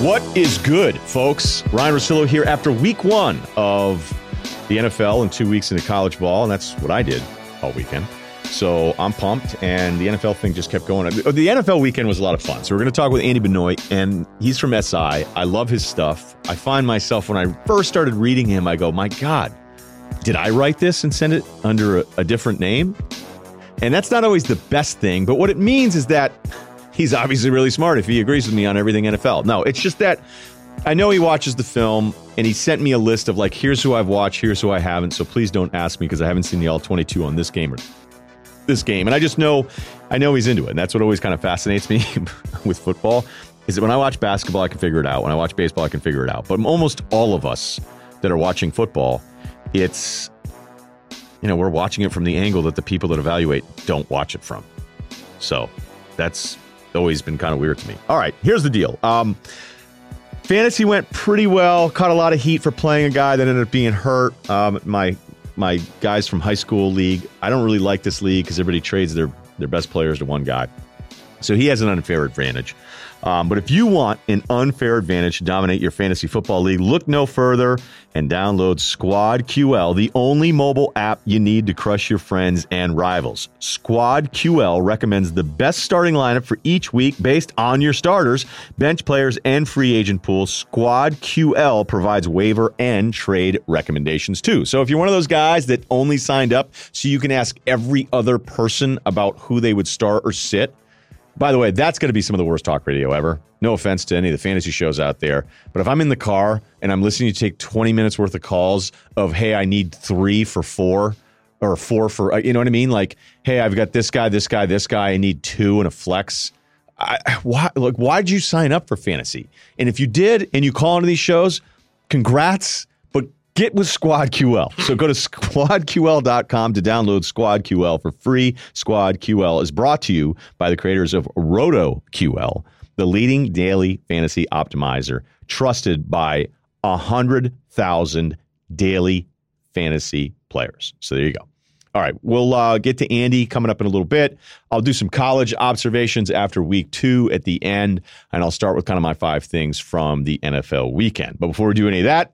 What is good, folks? Ryen Russillo here after week one of the NFL and two weeks into college ball, and that's what I did all weekend. So I'm pumped, and the NFL thing just kept going. Uh, the NFL weekend was a lot of fun. So we're going to talk with Andy Benoit, and he's from SI. I love his stuff. I find myself when I first started reading him, I go, my God, did I write this and send it under a, a different name? And that's not always the best thing, but what it means is that he's obviously really smart if he agrees with me on everything NFL. No, it's just that I know he watches the film and he sent me a list of like, here's who I've watched, here's who I haven't. So please don't ask me because I haven't seen the all 22 on this game or this game. And I just know, I know he's into it. And that's what always kind of fascinates me with football is that when I watch basketball, I can figure it out. When I watch baseball, I can figure it out. But almost all of us that are watching football, it's, you know, we're watching it from the angle that the people that evaluate don't watch it from. So that's always been kind of weird to me. All right, here's the deal. Um, fantasy went pretty well. Caught a lot of heat for playing a guy that ended up being hurt. Um, my my guys from high school league. I don't really like this league because everybody trades their their best players to one guy, so he has an unfair advantage. Um, but if you want an unfair advantage to dominate your fantasy football league, look no further and download Squad QL, the only mobile app you need to crush your friends and rivals. Squad QL recommends the best starting lineup for each week based on your starters, bench players, and free agent pool. Squad QL provides waiver and trade recommendations too. So if you're one of those guys that only signed up so you can ask every other person about who they would start or sit, by the way, that's going to be some of the worst talk radio ever. No offense to any of the fantasy shows out there, but if I'm in the car and I'm listening to take 20 minutes worth of calls of, hey, I need three for four or four for, uh, you know what I mean? Like, hey, I've got this guy, this guy, this guy. I need two and a flex. I, why, like, why did you sign up for fantasy? And if you did and you call into these shows, congrats Get with Squad QL. So go to squadql.com to download Squad QL for free. Squad QL is brought to you by the creators of Roto QL, the leading daily fantasy optimizer, trusted by 100,000 daily fantasy players. So there you go. All right, we'll uh, get to Andy coming up in a little bit. I'll do some college observations after week two at the end, and I'll start with kind of my five things from the NFL weekend. But before we do any of that,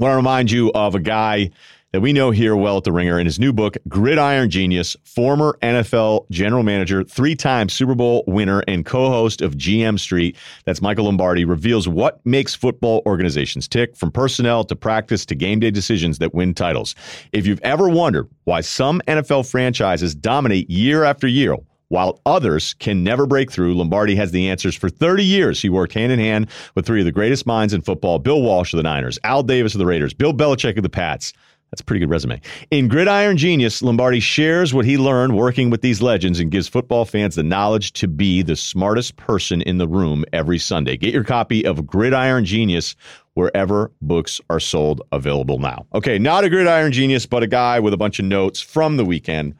want to remind you of a guy that we know here well at the Ringer in his new book, Gridiron Genius, former NFL general manager, three time Super Bowl winner, and co host of GM Street. That's Michael Lombardi, reveals what makes football organizations tick from personnel to practice to game day decisions that win titles. If you've ever wondered why some NFL franchises dominate year after year, while others can never break through, Lombardi has the answers. For 30 years, he worked hand in hand with three of the greatest minds in football Bill Walsh of the Niners, Al Davis of the Raiders, Bill Belichick of the Pats. That's a pretty good resume. In Gridiron Genius, Lombardi shares what he learned working with these legends and gives football fans the knowledge to be the smartest person in the room every Sunday. Get your copy of Gridiron Genius wherever books are sold available now. Okay, not a Gridiron Genius, but a guy with a bunch of notes from the weekend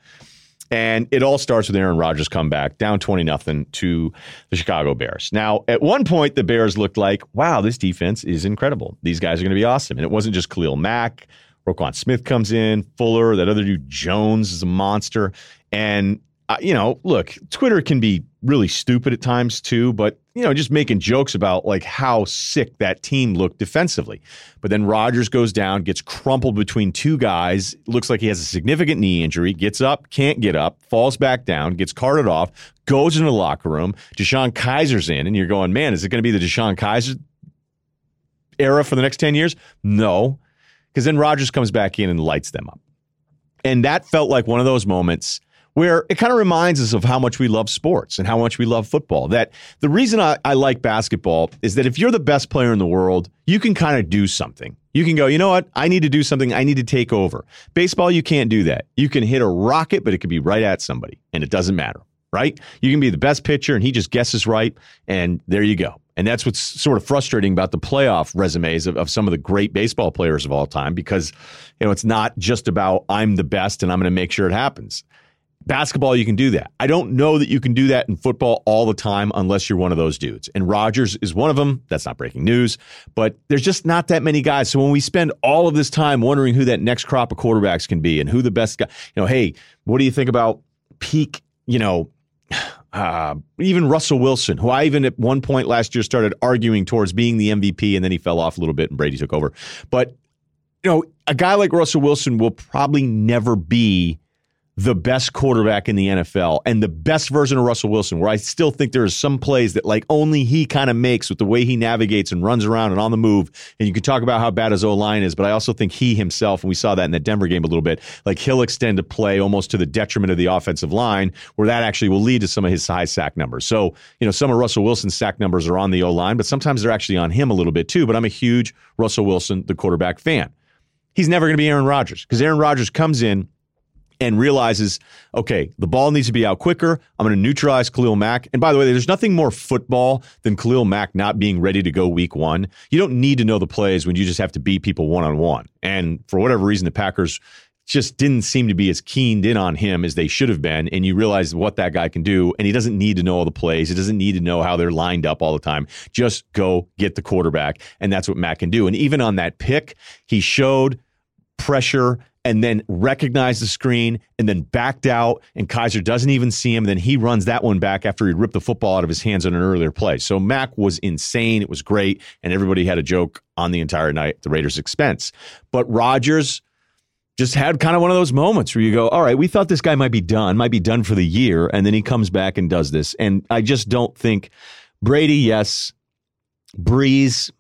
and it all starts with Aaron Rodgers comeback down 20 nothing to the Chicago Bears. Now, at one point, the Bears looked like, wow, this defense is incredible. These guys are going to be awesome. And it wasn't just Khalil Mack. Roquan Smith comes in, Fuller, that other dude, Jones, is a monster. And uh, you know, look, Twitter can be really stupid at times too, but you know, just making jokes about like how sick that team looked defensively. But then Rodgers goes down, gets crumpled between two guys, looks like he has a significant knee injury, gets up, can't get up, falls back down, gets carted off, goes into the locker room. DeShone Kizer's in, and you're going, man, is it going to be the DeShone Kizer era for the next 10 years? No. Because then Rodgers comes back in and lights them up. And that felt like one of those moments where it kind of reminds us of how much we love sports and how much we love football. That the reason I, I like basketball is that if you're the best player in the world, you can kind of do something. You can go, you know what? I need to do something. I need to take over. Baseball, you can't do that. You can hit a rocket, but it could be right at somebody, and it doesn't matter, right? You can be the best pitcher, and he just guesses right, and there you go. And that's what's sort of frustrating about the playoff resumes of, of, some of the great baseball players of all time because, you know, it's not just about I'm the best and I'm going to make sure it happens. Basketball, you can do that. I don't know that you can do that in football all the time unless you're one of those dudes. And Rodgers is one of them. That's not breaking news, but there's just not that many guys. So when we spend all of this time wondering who that next crop of quarterbacks can be and who the best guy, you know, hey, what do you think about peak, you know, uh, even Russell Wilson, who I even at one point last year started arguing towards being the MVP, and then he fell off a little bit and Brady took over. But, you know, a guy like Russell Wilson will probably never be the best quarterback in the NFL and the best version of Russell Wilson, where I still think there are some plays that like only he kind of makes with the way he navigates and runs around and on the move. And you can talk about how bad his O line is, but I also think he himself, and we saw that in the Denver game a little bit, like he'll extend a play almost to the detriment of the offensive line, where that actually will lead to some of his high sack numbers. So, you know, some of Russell Wilson's sack numbers are on the O line, but sometimes they're actually on him a little bit too. But I'm a huge Russell Wilson, the quarterback fan. He's never going to be Aaron Rodgers because Aaron Rodgers comes in and realizes, okay, the ball needs to be out quicker. I'm going to neutralize Khalil Mack. And by the way, there's nothing more football than Khalil Mack not being ready to go week one. You don't need to know the plays when you just have to beat people one on one. And for whatever reason, the Packers just didn't seem to be as keened in on him as they should have been. And you realize what that guy can do. And he doesn't need to know all the plays. He doesn't need to know how they're lined up all the time. Just go get the quarterback. And that's what Mack can do. And even on that pick, he showed pressure and then recognized the screen and then backed out and Kizer doesn't even see him. Then he runs that one back after he ripped the football out of his hands on an earlier play. So Mack was insane. It was great. And everybody had a joke on the entire night at the Raiders' expense. But Rodgers just had kind of one of those moments where you go, all right, we thought this guy might be done, might be done for the year. And then he comes back and does this. And I just don't think Brady, yes. Brees,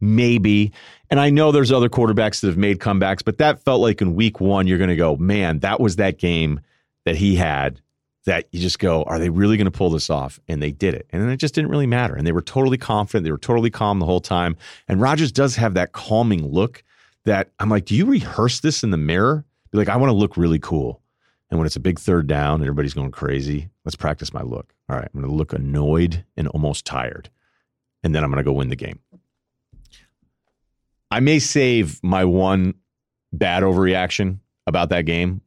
maybe. And I know there's other quarterbacks that have made comebacks, but that felt like in week one, you're going to go, man, that was that game that he had that you just go, are they really going to pull this off? And they did it. And then it just didn't really matter. And they were totally confident. They were totally calm the whole time. And Rodgers does have that calming look that I'm like, do you rehearse this in the mirror? Be like, I want to look really cool. And when it's a big third down and everybody's going crazy, let's practice my look. All right, I'm going to look annoyed and almost tired. And then I'm going to go win the game. I may save my one bad overreaction about that game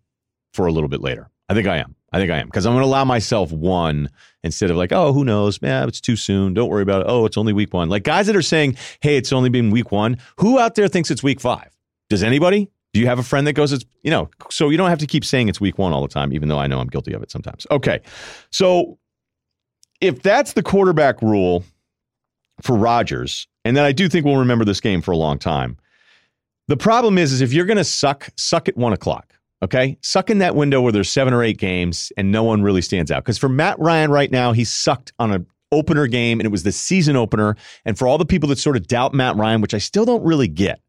for a little bit later. I think I am. I think I am because I'm going to allow myself one instead of like, oh, who knows? Man, it's too soon. Don't worry about it. Oh, it's only week one. Like guys that are saying, hey, it's only been week one. Who out there thinks it's week five? Does anybody? Do you have a friend that goes, it's, you know, so you don't have to keep saying it's week one all the time, even though I know I'm guilty of it sometimes. Okay. So if that's the quarterback rule for Rodgers, and then I do think we'll remember this game for a long time. The problem is, is if you're going to suck, suck at one o'clock. Okay, suck in that window where there's seven or eight games and no one really stands out. Because for Matt Ryan right now, he sucked on an opener game and it was the season opener. And for all the people that sort of doubt Matt Ryan, which I still don't really get,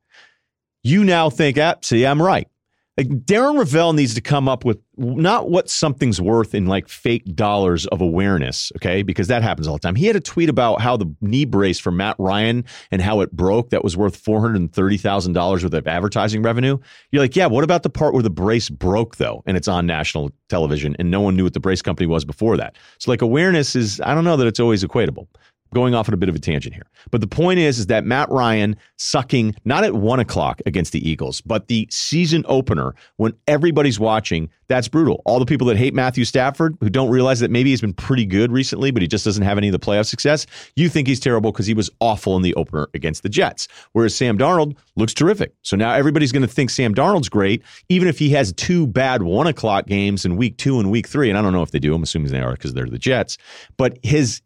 you now think, ah, see, I'm right. Like Darren Rovell needs to come up with not what something's worth in like fake dollars of awareness, okay? Because that happens all the time. He had a tweet about how the knee brace for Matt Ryan and how it broke that was worth $430,000 worth of advertising revenue. You're like, yeah, what about the part where the brace broke though and it's on national television and no one knew what the brace company was before that? So like awareness is, I don't know that it's always equatable going off on a bit of a tangent here. But the point is, is that Matt Ryan sucking not at one o'clock against the Eagles, but the season opener when everybody's watching, that's brutal. All the people that hate Matthew Stafford, who don't realize that maybe he's been pretty good recently, but he just doesn't have any of the playoff success, you think he's terrible because he was awful in the opener against the Jets. Whereas Sam Darnold looks terrific. So now everybody's going to think Sam Darnold's great, even if he has two bad one o'clock games in week two and week three. And I don't know if they do. I'm assuming they are because they're the Jets. But his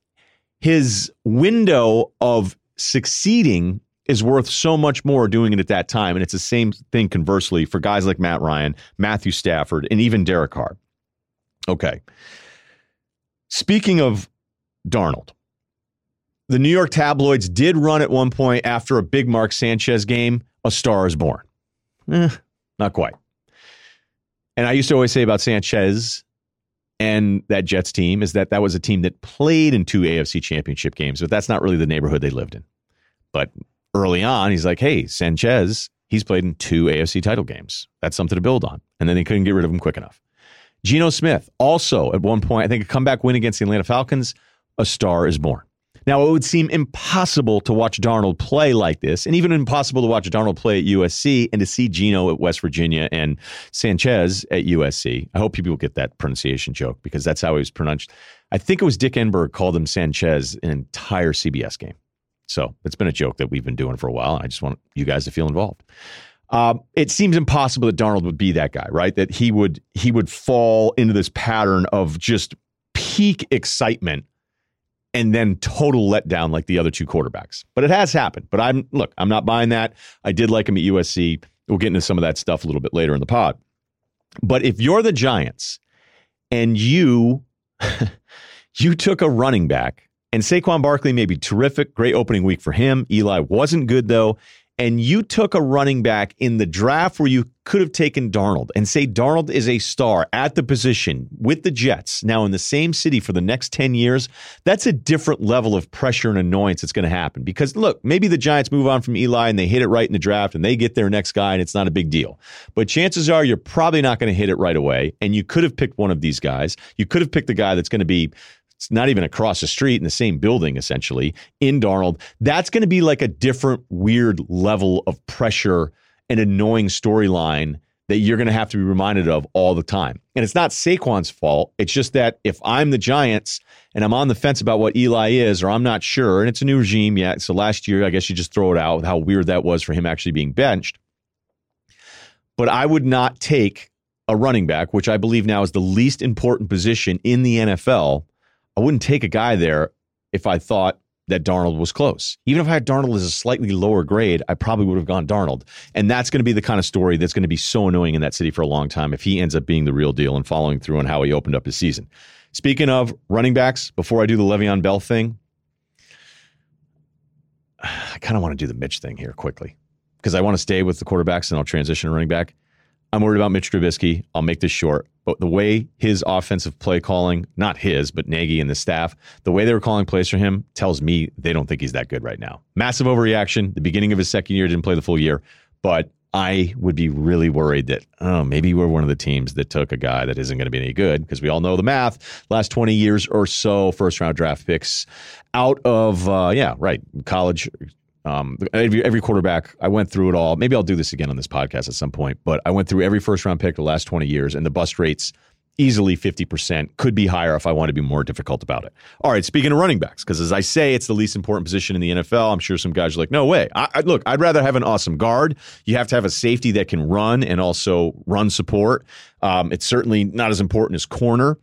his window of succeeding is worth so much more doing it at that time. And it's the same thing conversely for guys like Matt Ryan, Matthew Stafford, and even Derek Carr. Okay. Speaking of Darnold, the New York tabloids did run at one point after a big Mark Sanchez game, A Star is Born. Eh, not quite. And I used to always say about Sanchez and that Jets team is that that was a team that played in two AFC championship games, but that's not really the neighborhood they lived in. But early on, he's like, hey, Sanchez, he's played in two AFC title games. That's something to build on. And then they couldn't get rid of him quick enough. Geno Smith, also at one point, I think a comeback win against the Atlanta Falcons, a star is born. Now, it would seem impossible to watch Darnold play like this, and even impossible to watch Darnold play at USC and to see Geno at West Virginia and Sanchez at USC. I hope people get that pronunciation joke because that's how he was pronounced. I think it was Dick Enberg called him Sanchez an entire CBS game. So it's been a joke that we've been doing for a while, and I just want you guys to feel involved. Um, it seems impossible that Darnold would be that guy, right? That he would he would fall into this pattern of just peak excitement and then total letdown like the other two quarterbacks. But it has happened. But I'm look, I'm not buying that. I did like him at USC. We'll get into some of that stuff a little bit later in the pod. But if you're the Giants and you you took a running back and Saquon Barkley may be terrific, great opening week for him. Eli wasn't good though and you took a running back in the draft where you could have taken Darnold and say Darnold is a star at the position with the Jets now in the same city for the next 10 years, that's a different level of pressure and annoyance that's going to happen. Because look, maybe the Giants move on from Eli and they hit it right in the draft and they get their next guy and it's not a big deal. But chances are you're probably not going to hit it right away. And you could have picked one of these guys. You could have picked the guy that's going to be it's not even across the street in the same building, essentially, in Darnold. That's going to be like a different, weird level of pressure and annoying storyline that you're going to have to be reminded of all the time. And it's not Saquon's fault. It's just that if I'm the Giants and I'm on the fence about what Eli is, or I'm not sure, and it's a new regime yet. So last year, I guess you just throw it out how weird that was for him actually being benched. But I would not take a running back, which I believe now is the least important position in the NFL, I wouldn't take a guy there if I thought that Darnold was close. Even if I had Darnold as a slightly lower grade, I probably would have gone Darnold. And that's going to be the kind of story that's going to be so annoying in that city for a long time if he ends up being the real deal and following through on how he opened up his season. Speaking of running backs, before I do the Le'Veon Bell thing, I kind of want to do the Mitch thing here quickly because I want to stay with the quarterbacks and I'll transition to running back. I'm worried about Mitch Trubisky. I'll make this short. But the way his offensive play calling, not his, but Nagy and the staff, the way they were calling plays for him tells me they don't think he's that good right now. Massive overreaction. The beginning of his second year didn't play the full year, but I would be really worried that, oh, maybe we're one of the teams that took a guy that isn't going to be any good because we all know the math. Last 20 years or so, first round draft picks out of, uh, yeah, right, college um, every, every quarterback, I went through it all. Maybe I'll do this again on this podcast at some point, but I went through every first round pick the last 20 years, and the bust rates easily 50%, could be higher if I want to be more difficult about it. All right, speaking of running backs, because as I say, it's the least important position in the NFL. I'm sure some guys are like, no way. I, I, look, I'd rather have an awesome guard. You have to have a safety that can run and also run support. Um, it's certainly not as important as corner.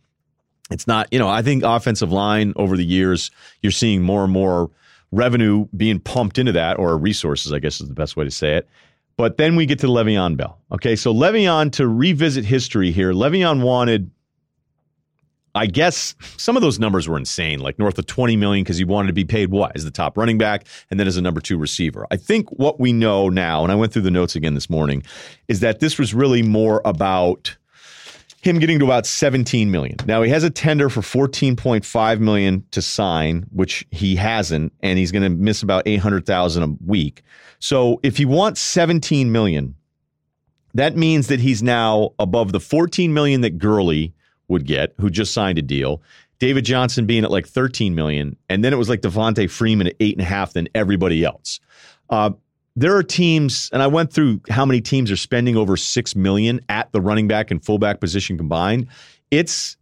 It's not, you know, I think offensive line over the years, you're seeing more and more revenue being pumped into that, or resources, I guess is the best way to say it. But then we get to Le'Veon Bell. Okay, so Le'Veon, to revisit history here, Le'Veon wanted, I guess some of those numbers were insane, like north of 20 million, because he wanted to be paid what? As the top running back and then as a number two receiver. I think what we know now, and I went through the notes again this morning, is that this was really more about him getting to about 17 million. Now he has a tender for 14.5 million to sign, which he hasn't, and he's going to miss about 800,000 a week. So if he wants 17 million, that means that he's now above the 14 million that Gurley would get, who just signed a deal. David Johnson being at like 13 million, and then it was like Devonta Freeman at eight and a half than everybody else. Uh, there are teams, and I went through how many teams are spending over six million at the running back and fullback position combined. It's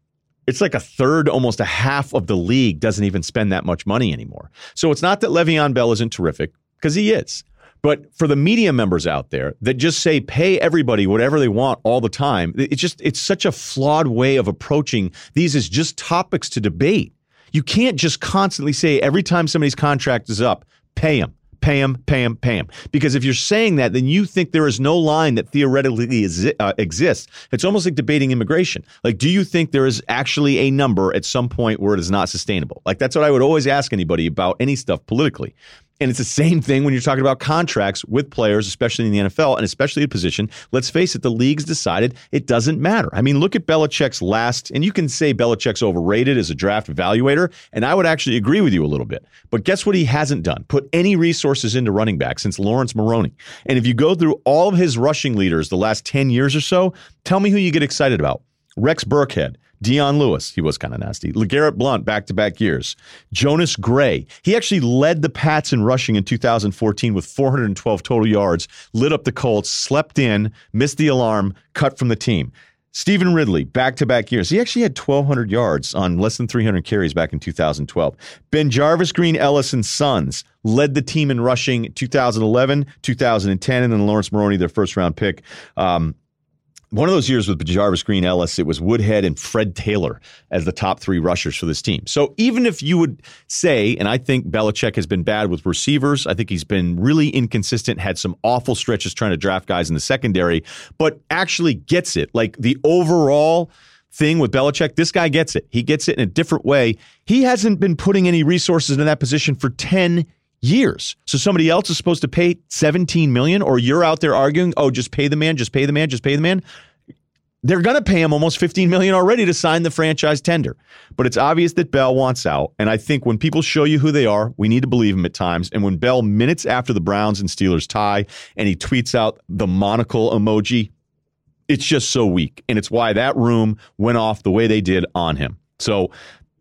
it's like a third, almost a half of the league doesn't even spend that much money anymore. So it's not that Le'Veon Bell isn't terrific because he is. But for the media members out there that just say pay everybody whatever they want all the time, it's just it's such a flawed way of approaching these as just topics to debate. You can't just constantly say every time somebody's contract is up, pay them him, pay him. Because if you're saying that, then you think there is no line that theoretically is, uh, exists. It's almost like debating immigration. Like, do you think there is actually a number at some point where it is not sustainable? Like, that's what I would always ask anybody about any stuff politically. And it's the same thing when you're talking about contracts with players, especially in the NFL and especially a position. Let's face it, the league's decided it doesn't matter. I mean, look at Belichick's last, and you can say Belichick's overrated as a draft evaluator, and I would actually agree with you a little bit. But guess what he hasn't done? Put any resources into running back since Lawrence Maroney. And if you go through all of his rushing leaders the last 10 years or so, tell me who you get excited about. Rex Burkhead, Dion Lewis, he was kind of nasty. LeGarrette Blount, back to back years. Jonas Gray, he actually led the Pats in rushing in 2014 with 412 total yards, lit up the Colts, slept in, missed the alarm, cut from the team. Stevan Ridley, back to back years. He actually had 1,200 yards on less than 300 carries back in 2012. BenJarvus Green Ellis and Sons led the team in rushing 2011, 2010, and then Lawrence Maroney, their first round pick. Um, one of those years with Jarvus Green Ellis, it was Woodhead and Fred Taylor as the top three rushers for this team. So even if you would say, and I think Belichick has been bad with receivers, I think he's been really inconsistent, had some awful stretches trying to draft guys in the secondary, but actually gets it. Like the overall thing with Belichick, this guy gets it. He gets it in a different way. He hasn't been putting any resources in that position for 10 years. So somebody else is supposed to pay 17 million or you're out there arguing, "Oh, just pay the man, just pay the man, just pay the man." They're going to pay him almost 15 million already to sign the franchise tender. But it's obvious that Bell wants out, and I think when people show you who they are, we need to believe them at times. And when Bell minutes after the Browns and Steelers tie and he tweets out the monocle emoji, it's just so weak. And it's why that room went off the way they did on him. So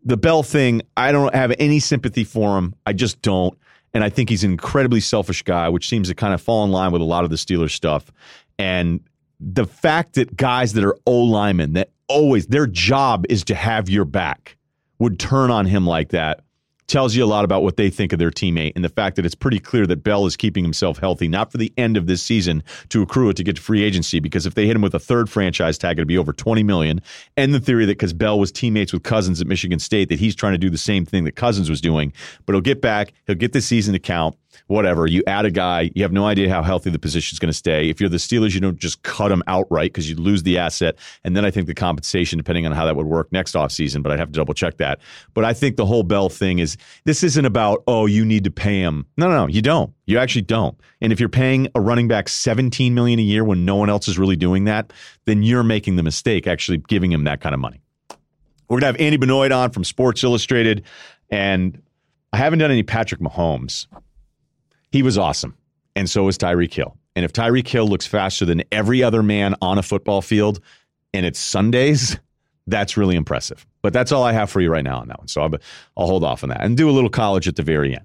the Bell thing, I don't have any sympathy for him. I just don't. And I think he's an incredibly selfish guy, which seems to kind of fall in line with a lot of the Steelers stuff. And the fact that guys that are O linemen that always their job is to have your back would turn on him like that tells you a lot about what they think of their teammate and the fact that it's pretty clear that Bell is keeping himself healthy, not for the end of this season to accrue it to get to free agency, because if they hit him with a third franchise tag, it'd be over 20 million. And the theory that because Bell was teammates with Cousins at Michigan State, that he's trying to do the same thing that Cousins was doing. But he'll get back, he'll get the season to count whatever. You add a guy, you have no idea how healthy the position is going to stay. If you're the Steelers, you don't just cut him outright because you lose the asset. And then I think the compensation, depending on how that would work next offseason, but I'd have to double check that. But I think the whole Bell thing is this isn't about, oh, you need to pay him. No, no, no, you don't. You actually don't. And if you're paying a running back 17 million a year when no one else is really doing that, then you're making the mistake actually giving him that kind of money. We're gonna have Andy Benoit on from Sports Illustrated, and I haven't done any Patrick Mahomes he was awesome. And so was Tyreek Hill. And if Tyreek Hill looks faster than every other man on a football field and it's Sundays, that's really impressive. But that's all I have for you right now on that one. So I'll, I'll hold off on that and do a little college at the very end.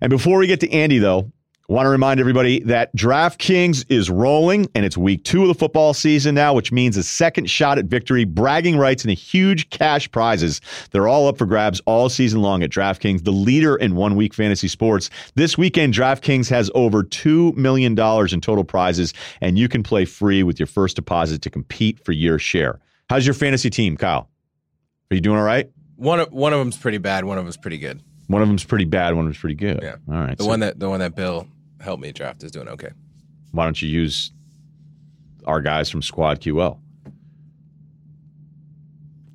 And before we get to Andy, though, want to remind everybody that DraftKings is rolling and it's week two of the football season now, which means a second shot at victory, bragging rights, and a huge cash prizes. They're all up for grabs all season long at DraftKings, the leader in one week fantasy sports. This weekend, DraftKings has over $2 million in total prizes, and you can play free with your first deposit to compete for your share. How's your fantasy team, Kyle? Are you doing all right? One of, one of them's pretty bad, one of them's pretty good. One of them's pretty bad. One of them's pretty good. Yeah. All right. The so, one that the one that Bill help me draft is doing okay. Why don't you use our guys from Squad QL?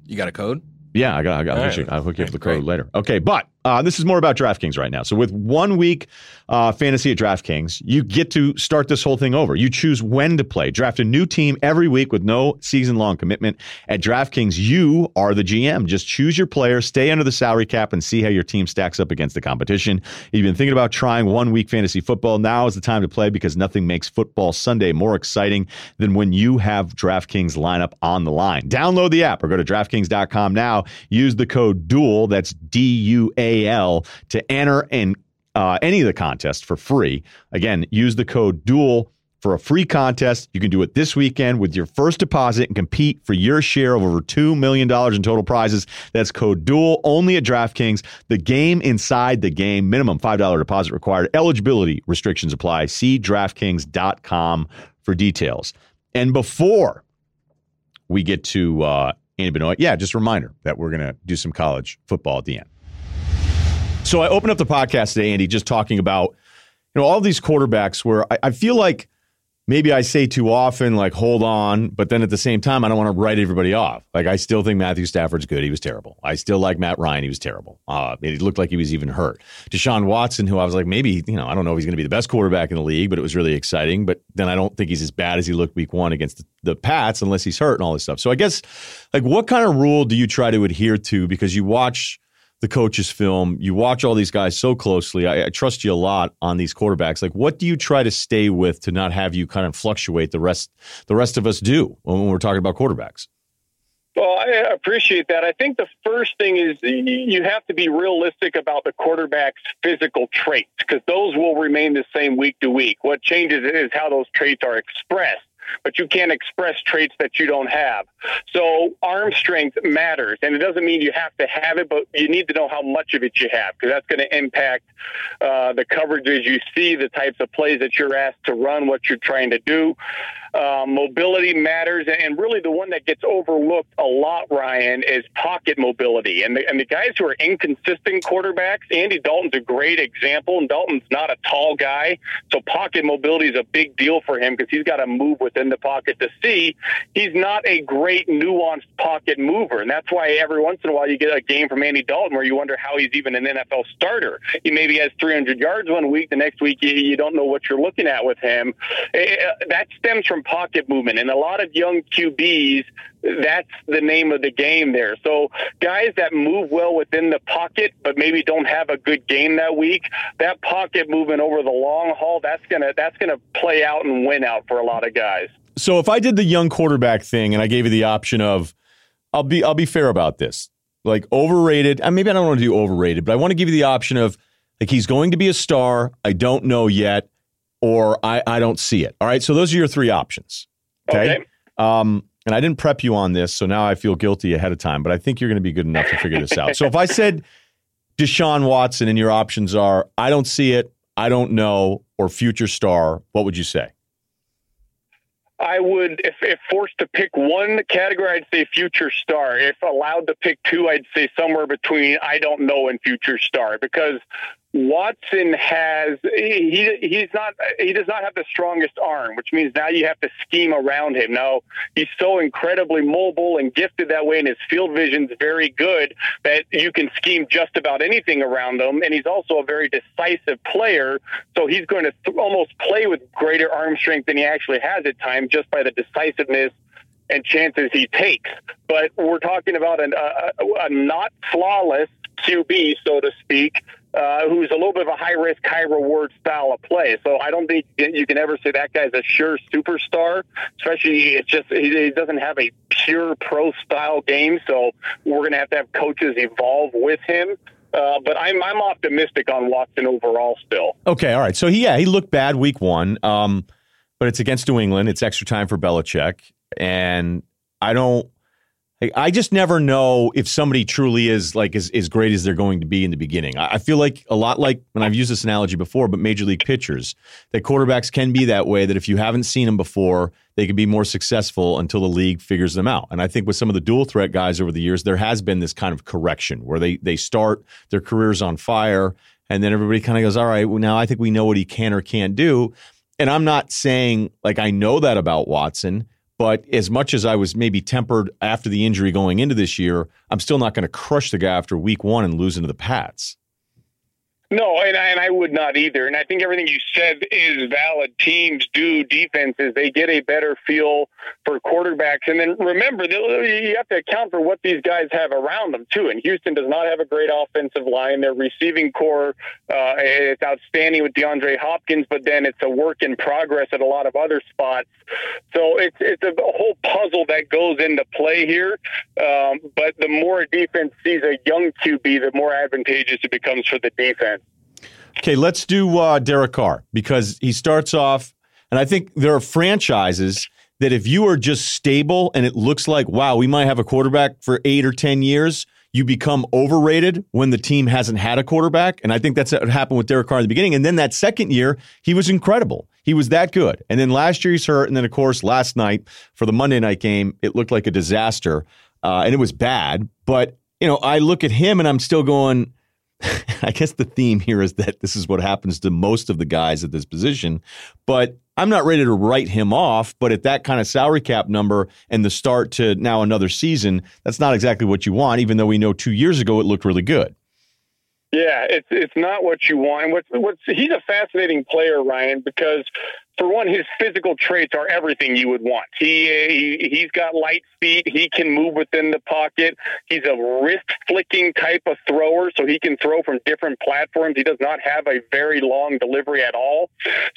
You got a code? Yeah, I got. I got. I'll, right. I'll hook you up with the code later. Okay, but uh, this is more about DraftKings right now. So with one week uh, fantasy at DraftKings, you get to start this whole thing over. You choose when to play. Draft a new team every week with no season long commitment. At DraftKings, you are the GM. Just choose your player, stay under the salary cap, and see how your team stacks up against the competition. If you've been thinking about trying one week fantasy football, now is the time to play because nothing makes football Sunday more exciting than when you have DraftKings lineup on the line. Download the app or go to DraftKings.com now. Use the code DUAL. That's D U A L to enter and uh, any of the contests for free. Again, use the code DUAL for a free contest. You can do it this weekend with your first deposit and compete for your share of over $2 million in total prizes. That's code DUAL only at DraftKings. The game inside the game. Minimum $5 deposit required. Eligibility restrictions apply. See DraftKings.com for details. And before we get to uh, Andy Benoit, yeah, just a reminder that we're going to do some college football at the end. So I opened up the podcast today, Andy, just talking about you know all these quarterbacks where I, I, feel like maybe I say too often, like hold on, but then at the same time, I don't want to write everybody off. Like I still think Matthew Stafford's good. He was terrible. I still like Matt Ryan. He was terrible. Uh, it looked like he was even hurt. Deshaun Watson, who I was like maybe you know I don't know if he's going to be the best quarterback in the league, but it was really exciting. But then I don't think he's as bad as he looked week one against the, the Pats unless he's hurt and all this stuff. So I guess like what kind of rule do you try to adhere to because you watch the coaches film. You watch all these guys so closely. I, I, trust you a lot on these quarterbacks. Like, what do you try to stay with to not have you kind of fluctuate the rest the rest of us do when we're talking about quarterbacks? Well, I appreciate that. I think the first thing is you have to be realistic about the quarterback's physical traits because those will remain the same week to week. What changes is how those traits are expressed. but you can't express traits that you don't have. So arm strength matters, and it doesn't mean you have to have it, but you need to know how much of it you have because that's going to impact uh, the coverages you see, the types of plays that you're asked to run, what you're trying to do. Uh, mobility matters, and really the one that gets overlooked a lot, Ryen, is pocket mobility. And the, and the guys who are inconsistent quarterbacks, Andy Dalton's a great example, and Dalton's not a tall guy, so pocket mobility is a big deal for him because he's got to move within the pocket to see. He's not a great nuanced pocket mover, and that's why every once in a while you get a game from Andy Dalton where you wonder how he's even an NFL starter. He maybe has 300 yards one week, the next week you, you don't know what you're looking at with him. Eh, that stems from pocket movement. And a lot of young QBs, that's the name of the game there. So guys that move well within the pocket, but maybe don't have a good game that week, that pocket movement over the long haul, that's gonna that's gonna play out and win out for a lot of guys. So if I did the young quarterback thing and I gave you the option of I'll be I'll be fair about this. Like overrated, and maybe I don't want to do overrated, but I want to give you the option of like he's going to be a star. I don't know yet or I, I don't see it. All right. So those are your three options. Okay. okay. Um, and I didn't prep you on this, so now I feel guilty ahead of time, but I think you're going to be good enough to figure this out. So if I said Deshaun Watson and your options are I don't see it, I don't know, or future star, what would you say? I would, if, if forced to pick one category, I'd say future star. If allowed to pick two, I'd say somewhere between I don't know and future star because Watson has he he's not he does not have the strongest arm, which means now you have to scheme around him. Now he's so incredibly mobile and gifted that way, and his field vision's very good that you can scheme just about anything around him. And he's also a very decisive player, so he's going to th- almost play with greater arm strength than he actually has at times, just by the decisiveness and chances he takes. But we're talking about an, a, a not flawless QB, so to speak, uh, who's a little bit of a high risk, high reward style of play. So I don't think you can ever say that guy's a sure superstar. Especially, it's just he, doesn't have a pure pro style game. So we're going to have to have coaches evolve with him. Uh, but I'm I'm optimistic on Watson overall still. Okay, all right. So he, yeah, he looked bad week one, um, but it's against New England. It's extra time for Belichick, and I don't. I just never know if somebody truly is like as, as great as they're going to be in the beginning. I feel like a lot like, and I've used this analogy before, but major league pitchers, that quarterbacks can be that way, that if you haven't seen them before, they can be more successful until the league figures them out. And I think with some of the dual threat guys over the years, there has been this kind of correction where they, they start their careers on fire and then everybody kind of goes, all right, well, now I think we know what he can or can't do. And I'm not saying like I know that about Watson but as much as I was maybe tempered after the injury going into this year, I'm still not going to crush the guy after week one and lose into the Pats. No, and I, and I would not either. And I think everything you said is valid. Teams do defenses; they get a better feel for quarterbacks. And then remember, you have to account for what these guys have around them too. And Houston does not have a great offensive line. Their receiving corps uh, is outstanding with DeAndre Hopkins, but then it's a work in progress at a lot of other spots. So it's it's a whole puzzle that goes into play here. Um, but the more a defense sees a young QB, the more advantageous it becomes for the defense. Okay, let's do uh, Derek Carr because he starts off, and I think there are franchises that if you are just stable and it looks like, wow, we might have a quarterback for eight or 10 years, you become overrated when the team hasn't had a quarterback. And I think that's what happened with Derek Carr in the beginning. And then that second year, he was incredible. He was that good. And then last year, he's hurt. And then, of course, last night for the Monday night game, it looked like a disaster. Uh, and it was bad. But, you know, I look at him and I'm still going, I guess the theme here is that this is what happens to most of the guys at this position. But I'm not ready to write him off. But at that kind of salary cap number and the start to now another season, that's not exactly what you want, even though we know two years ago it looked really good. Yeah, it's it's not what you want. What's what's he's a fascinating player, Ryen, because for one, his physical traits are everything you would want. He, uh, he he's got light feet. He can move within the pocket. He's a wrist flicking type of thrower, so he can throw from different platforms. He does not have a very long delivery at all.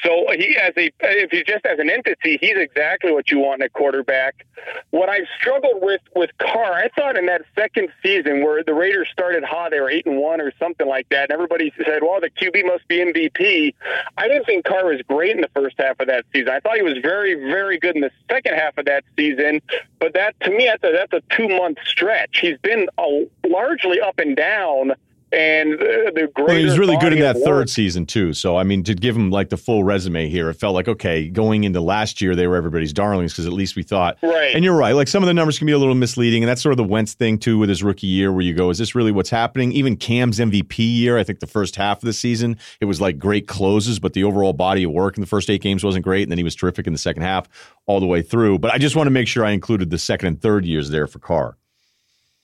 So he as a if he's just as an entity, he's exactly what you want in a quarterback. What I've struggled with with Carr, I thought in that second season where the Raiders started hot, they were eight and one or something like that, and everybody said, "Well, the QB must be MVP." I didn't think Carr was great in the first half half of that season. I thought he was very, very good in the second half of that season, but that to me that's a, that's a two month stretch. He's been a, largely up and down and the great. Well, he was really good in that third season too. So I mean, to give him like the full resume here, it felt like okay, going into last year they were everybody's darlings because at least we thought. Right. And you're right. Like some of the numbers can be a little misleading, and that's sort of the Wentz thing too with his rookie year, where you go, is this really what's happening? Even Cam's MVP year, I think the first half of the season it was like great closes, but the overall body of work in the first eight games wasn't great, and then he was terrific in the second half all the way through. But I just want to make sure I included the second and third years there for Carr.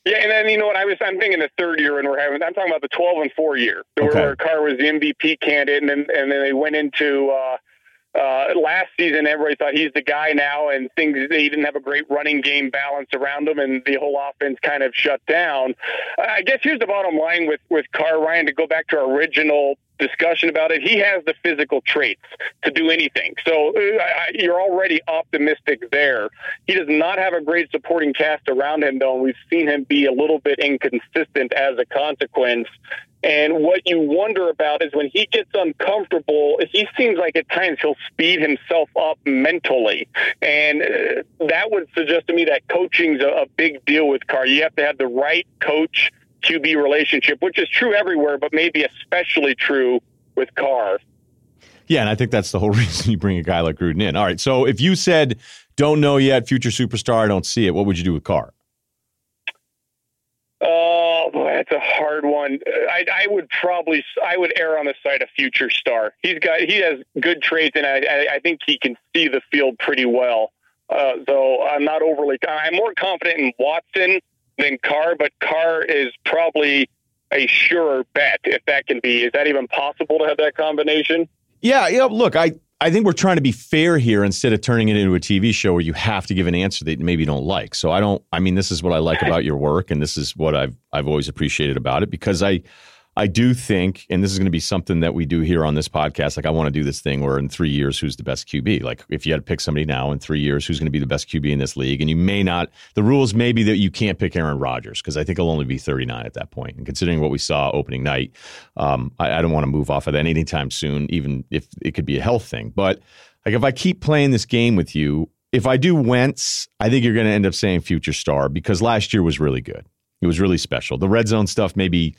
Yeah, and then you know what I was I'm thinking the third year and we're having I'm talking about the 12 and 4 year okay. where Carr was the MVP candidate and then and then they went into uh uh, last season, everybody thought he's the guy now, and things he didn't have a great running game balance around him, and the whole offense kind of shut down. I guess here's the bottom line with with Carr Ryen to go back to our original discussion about it. He has the physical traits to do anything. So uh, you're already optimistic there. He does not have a great supporting cast around him, though. And we've seen him be a little bit inconsistent as a consequence. And what you wonder about is when he gets uncomfortable, he seems like at times he'll speed himself up mentally. And uh, that would suggest to me that coaching's a, a big deal with Carr. You have to have the right coach QB relationship, which is true everywhere, but maybe especially true with Carr. Yeah, and I think that's the whole reason you bring a guy like Gruden in. All right, so if you said don't know yet, future superstar, I don't see it, what would you do with Carr? Boy, that's a hard one. I, I, would probably, I would err on the side of future star. He's got, he has good traits, and I, I think he can see the field pretty well. Uh, so I'm not overly. I'm more confident in Watson than Carr, but Carr is probably a sure bet if that can be. Is that even possible to have that combination? Yeah, yeah. Look, I I think we're trying to be fair here instead of turning it into a TV show where you have to give an answer that maybe you don't like. So I don't. I mean, this is what I like about your work, and this is what I've I've always appreciated about it because I I do think, and this is going to be something that we do here on this podcast. Like, I want to do this thing where in three years, who's the best QB? Like, if you had to pick somebody now in three years, who's going to be the best QB in this league? And you may not, the rules may be that you can't pick Aaron Rodgers because I think he'll only be 39 at that point. And considering what we saw opening night, um, I, I don't want to move off of that anytime soon, even if it could be a health thing. But like, if I keep playing this game with you, if I do Wentz, I think you're going to end up saying future star because last year was really good. It was really special. The red zone stuff maybe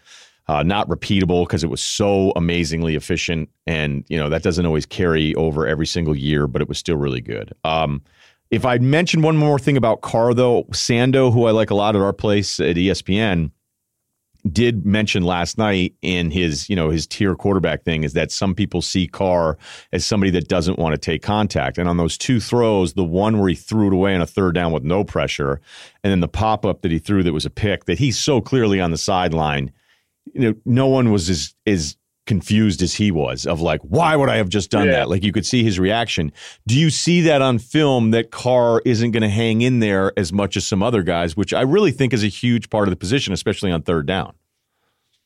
uh, not repeatable because it was so amazingly efficient, and you know that doesn't always carry over every single year, but it was still really good. Um, if I'd mention one more thing about Carr, though, Sando, who I like a lot at our place at ESPN, did mention last night in his, you know, his tier quarterback thing is that some people see Carr as somebody that doesn't want to take contact. And on those two throws, the one where he threw it away on a third down with no pressure, and then the pop up that he threw that was a pick, that he's so clearly on the sideline you know, no one was as as confused as he was of like, why would I have just done yeah. that? Like you could see his reaction. Do you see that on film that Carr isn't going to hang in there as much as some other guys, which I really think is a huge part of the position, especially on third down?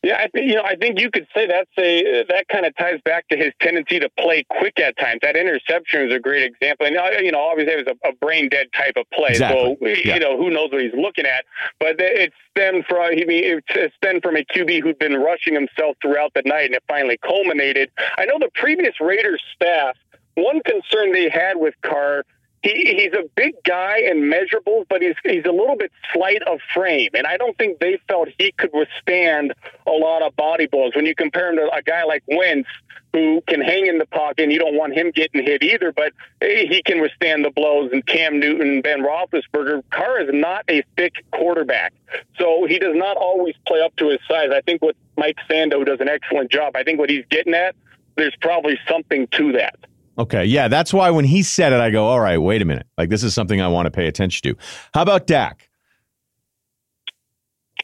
Yeah, I think you know. I think you could say that's a that kind of ties back to his tendency to play quick at times. That interception is a great example. And uh, you know, obviously it was a, a brain dead type of play. Exactly. So yeah. you know, who knows what he's looking at? But it stemmed from he mean it stemmed from a QB who'd been rushing himself throughout the night, and it finally culminated. I know the previous Raiders staff. One concern they had with Carr he, he's a big guy and measurable, but he's he's a little bit slight of frame, and I don't think they felt he could withstand a lot of body blows. When you compare him to a guy like Wentz, who can hang in the pocket, and you don't want him getting hit either, but he can withstand the blows. And Cam Newton, Ben Roethlisberger, Carr is not a thick quarterback, so he does not always play up to his size. I think what Mike Sando does an excellent job. I think what he's getting at, there's probably something to that. Okay, yeah, that's why when he said it, I go, all right, wait a minute. Like this is something I want to pay attention to. How about Dak?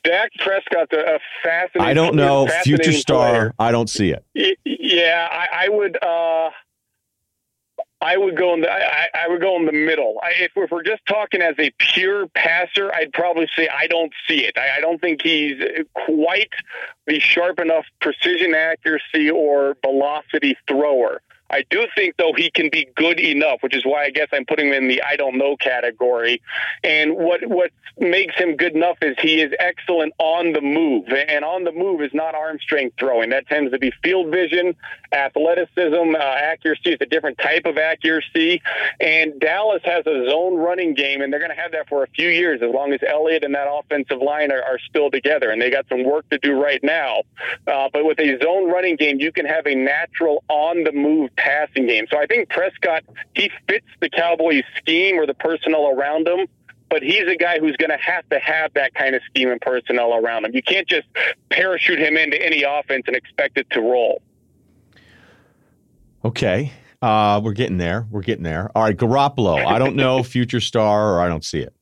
Dak Prescott's a fascinating. I don't know future star. Player. I don't see it. Yeah, I, I would. Uh, I would go in the. I, I would go in the middle. I, if, if, we're just talking as a pure passer, I'd probably say I don't see it. I, I don't think he's quite the sharp enough precision accuracy or velocity thrower. I do think, though, he can be good enough, which is why I guess I'm putting him in the I don't know category. And what what makes him good enough is he is excellent on the move, and on the move is not arm strength throwing. That tends to be field vision, athleticism, uh, accuracy. It's a different type of accuracy. And Dallas has a zone running game, and they're going to have that for a few years as long as Elliott and that offensive line are, are still together. And they got some work to do right now. Uh, but with a zone running game, you can have a natural on the move passing game. So I think Prescott, he fits the Cowboys scheme or the personnel around him but he's a guy who's going to have to have that kind of scheme and personnel around him. You can't just parachute him into any offense and expect it to roll. Okay. Uh, we're getting there. We're getting there. All right, Garoppolo. I don't know future star or I don't see it.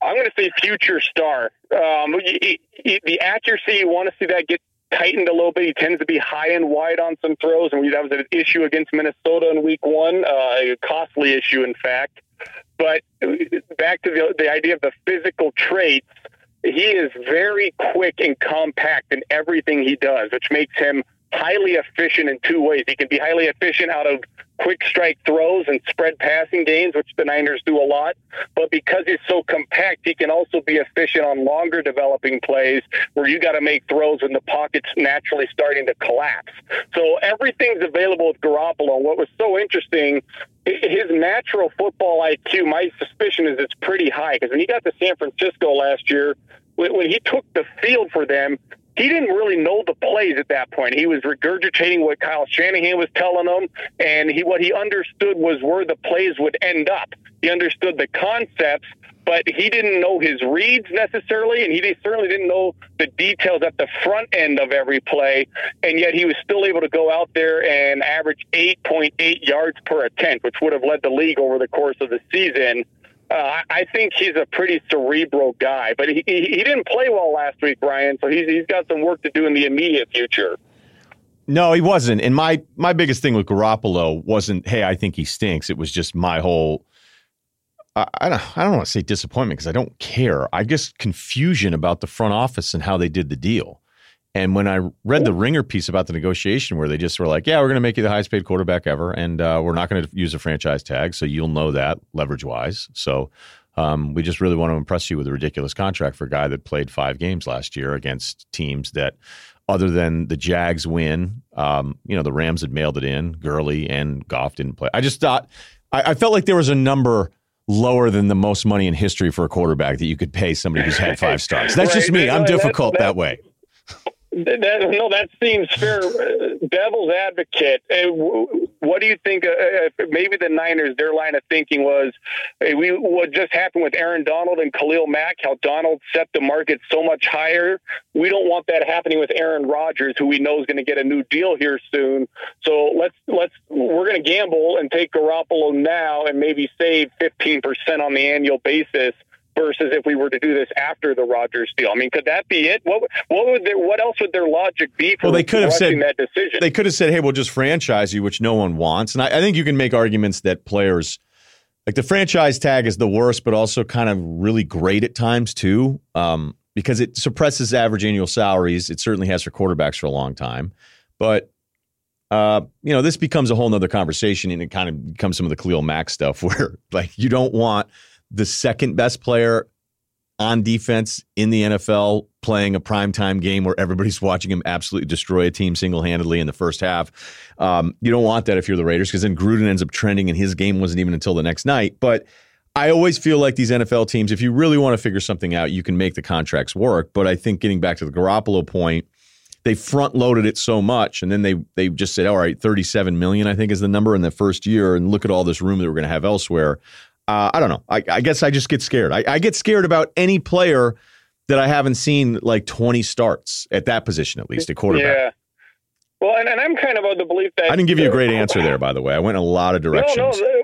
I'm going to say future star. Um, the accuracy, you want to see that get tightened a little bit. He tends to be high and wide on some throws, and that was an issue against Minnesota in Week One, uh, a costly issue, in fact. But back to the, the idea of the physical traits, he is very quick and compact in everything he does, which makes him highly efficient in two ways. He can be highly efficient out of quick strike throws and spread passing games, which the Niners do a lot. But because he's so compact, he can also be efficient on longer developing plays where you got to make throws when the pocket's naturally starting to collapse. So everything's available with Garoppolo. What was so interesting, his natural football IQ, my suspicion is it's pretty high because when he got to San Francisco last year, when he took the field for them, he didn't really know the plays at that point. He was regurgitating what Kyle Shanahan was telling him, and he what he understood was where the plays would end up. He understood the concepts, but he didn't know his reads necessarily, and he certainly didn't know the details at the front end of every play. And yet he was still able to go out there and average 8.8 yards per attempt, which would have led the league over the course of the season. Uh, I think he's a pretty cerebral guy, but he, he, he didn't play well last week, Brian. So he's he's got some work to do in the immediate future. No, he wasn't. And my my biggest thing with Garoppolo wasn't, hey, I think he stinks. It was just my whole. I, I don't, I don't want to say disappointment because I don't care. I guess confusion about the front office and how they did the deal. And when I read the Ringer piece about the negotiation, where they just were like, "Yeah, we're going to make you the highest paid quarterback ever, and uh, we're not going to use a franchise tag, so you'll know that leverage wise." So um, we just really want to impress you with a ridiculous contract for a guy that played five games last year against teams that, other than the Jags win, um, you know, the Rams had mailed it in. Gurley and Goff didn't play. I just thought I, I felt like there was a number lower than the most money in history for a quarterback that you could pay somebody who's had five stars. That's right. just me. I'm difficult that, that way. That, no, that seems fair. Devil's advocate. Uh, what do you think? Uh, uh, maybe the Niners, their line of thinking was, hey, we what just happened with Aaron Donald and Khalil Mack. How Donald set the market so much higher. We don't want that happening with Aaron Rodgers, who we know is going to get a new deal here soon. So let's let's we're going to gamble and take Garoppolo now and maybe save fifteen percent on the annual basis versus if we were to do this after the Rodgers deal. I mean, could that be it? What what would their, what else would their logic be for well, they could have said that decision? They could have said, "Hey, we'll just franchise you," which no one wants. And I, I think you can make arguments that players like the franchise tag is the worst, but also kind of really great at times too, um, because it suppresses average annual salaries. It certainly has for quarterbacks for a long time, but. Uh, you know, this becomes a whole nother conversation, and it kind of becomes some of the Khalil Mack stuff, where like you don't want the second best player on defense in the NFL playing a primetime game where everybody's watching him absolutely destroy a team single handedly in the first half. Um, you don't want that if you're the Raiders because then Gruden ends up trending and his game wasn't even until the next night. But I always feel like these NFL teams, if you really want to figure something out, you can make the contracts work. But I think getting back to the Garoppolo point, they front loaded it so much and then they they just said all right 37 million i think is the number in the first year and look at all this room that we're going to have elsewhere uh, I don't know. I, I, guess I just get scared. I, I, get scared about any player that I haven't seen like 20 starts at that position, at least a quarterback. Yeah. Well, and, and I'm kind of of the belief that I didn't give you a great answer there, by the way. I went in a lot of directions. No, no,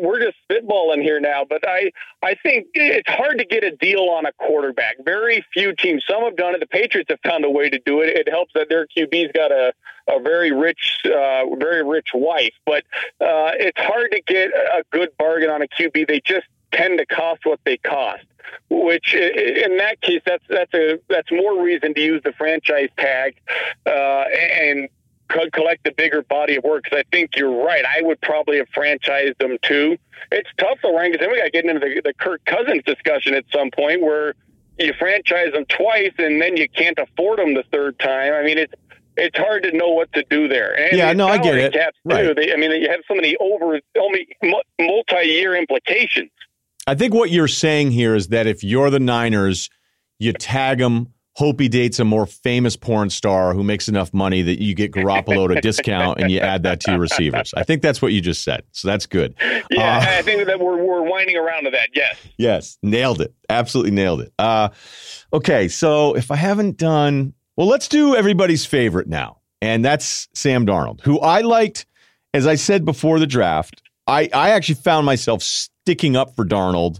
we're just spitballing here now. But I I think it's hard to get a deal on a quarterback. Very few teams. Some have done it. The Patriots have found a way to do it. It helps that their QB's got a a very rich, uh, very rich wife. But uh, it's hard to get a good bargain on a QB. They just tend to cost what they cost. Which, in that case, that's that's a that's more reason to use the franchise tag, uh, and collect the bigger body of work. Because I think you're right. I would probably have franchised them too. It's tough though, Ryen. Because then we got to get into the, the Kirk Cousins discussion at some point where you franchise them twice and then you can't afford them the third time. I mean, it's it's hard to know what to do there. And yeah, no, I get it. Caps right. Too, they, I mean, you have so many over multi-year implications. I think what you're saying here is that if you're the Niners, you tag them hope he dates a more famous porn star who makes enough money that you get Garoppolo to discount and you add that to your receivers. I think that's what you just said. So that's good. Yeah, uh, I think that we're, we're winding around to that. Yes. Yes. Nailed it. Absolutely nailed it. Uh, okay. So if I haven't done, well, let's do everybody's favorite now. And that's Sam Darnold, who I liked, as I said before the draft. I, I actually found myself sticking up for Darnold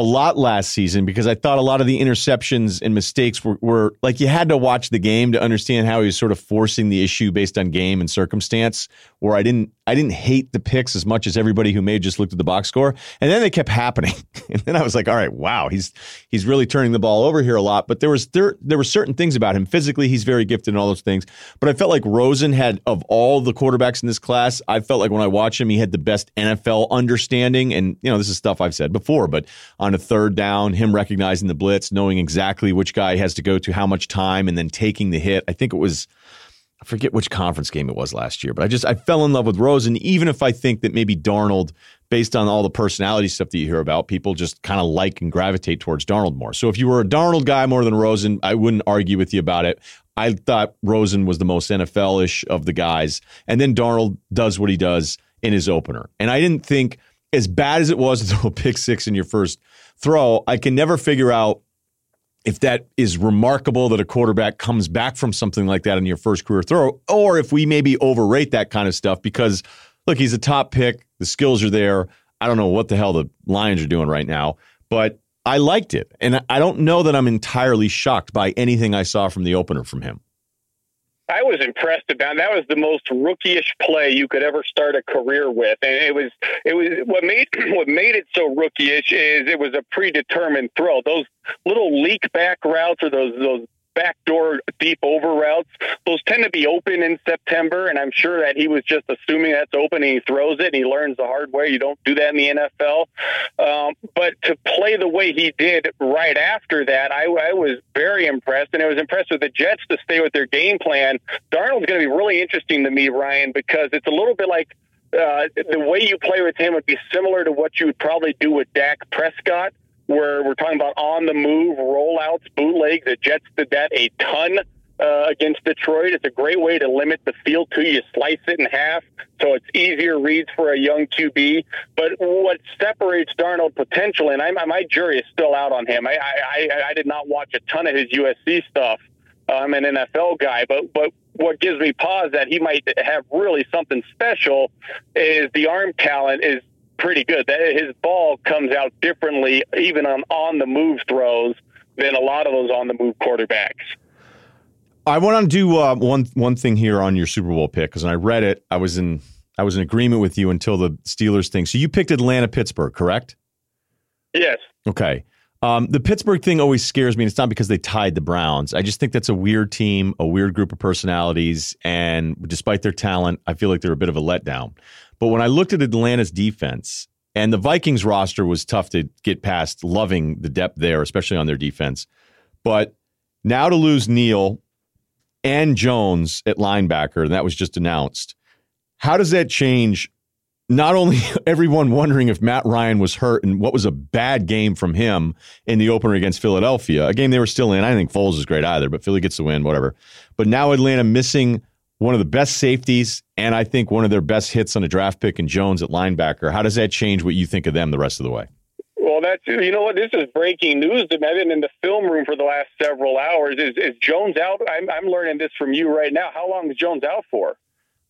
a lot last season because I thought a lot of the interceptions and mistakes were, were, like you had to watch the game to understand how he was sort of forcing the issue based on game and circumstance. Where I didn't I didn't hate the picks as much as everybody who may have just looked at the box score, and then they kept happening, and then I was like, all right, wow, he's he's really turning the ball over here a lot. But there was there there were certain things about him physically, he's very gifted and all those things. But I felt like Rosen had of all the quarterbacks in this class, I felt like when I watched him, he had the best NFL understanding, and you know this is stuff I've said before, but on a third down, him recognizing the blitz, knowing exactly which guy has to go to how much time, and then taking the hit. I think it was I forget which conference game it was last year, but I just I fell in love with Rosen. Even if I think that maybe Darnold, based on all the personality stuff that you hear about, people just kind of like and gravitate towards Darnold more. So if you were a Darnold guy more than Rosen, I wouldn't argue with you about it. I thought Rosen was the most NFL ish of the guys, and then Darnold does what he does in his opener. And I didn't think as bad as it was to throw a pick six in your first throw, I can never figure out if that is remarkable that a quarterback comes back from something like that in your first career throw, or if we maybe overrate that kind of stuff because, look, he's a top pick, the skills are there. I don't know what the hell the Lions are doing right now, but I liked it. And I don't know that I'm entirely shocked by anything I saw from the opener from him. I was impressed about. That was the most rookyish play you could ever start a career with, and it was it was what made what made it so rookyish is it was a predetermined throw. Those little leak back routes or those those backdoor deep over routes. Those tend to be open in September, and I'm sure that he was just assuming that's open and he throws it and he learns the hard way. You don't do that in the NFL. Um, but to play the way he did right after that, I, I was very impressed, and I was impressed with the Jets to stay with their game plan. Darnold's going to be really interesting to me, Ryen, because it's a little bit like uh, the way you play with him would be similar to what you would probably do with Dak Prescott where we're talking about on the move rollouts, bootlegs. The Jets did that a ton uh, against Detroit. It's a great way to limit the field to you. Slice it in half, so it's easier reads for a young QB. But what separates Darnold potential, and I, my jury is still out on him. I, I, I did not watch a ton of his USC stuff. I'm an NFL guy, but but what gives me pause that he might have really something special is the arm talent is pretty good. That his ball comes out differently, even on on the move throws, than a lot of those on the move quarterbacks. I want to do uh, one one thing here on your Super Bowl pick because when I read it, I was in I was in agreement with you until the Steelers thing. So you picked Atlanta Pittsburgh, correct? Yes. Okay. Um, the Pittsburgh thing always scares me. And it's not because they tied the Browns. I just think that's a weird team, a weird group of personalities, and despite their talent, I feel like they're a bit of a letdown. But when I looked at Atlanta's defense, and the Vikings roster was tough to get past, loving the depth there, especially on their defense. But now to lose Neal and Jones at linebacker, and that was just announced. How does that change not only everyone wondering if Matt Ryan was hurt and what was a bad game from him in the opener against Philadelphia, a game they were still in. I think Foles is great either, but Philly gets the win, whatever. But now Atlanta missing one of the best safeties and I think one of their best hits on a draft pick in Jones at linebacker. How does that change what you think of them the rest of the way? Well, that's you know what this is breaking news. I've been in the film room for the last several hours. Is, is Jones out? I'm, I'm learning this from you right now. How long is Jones out for?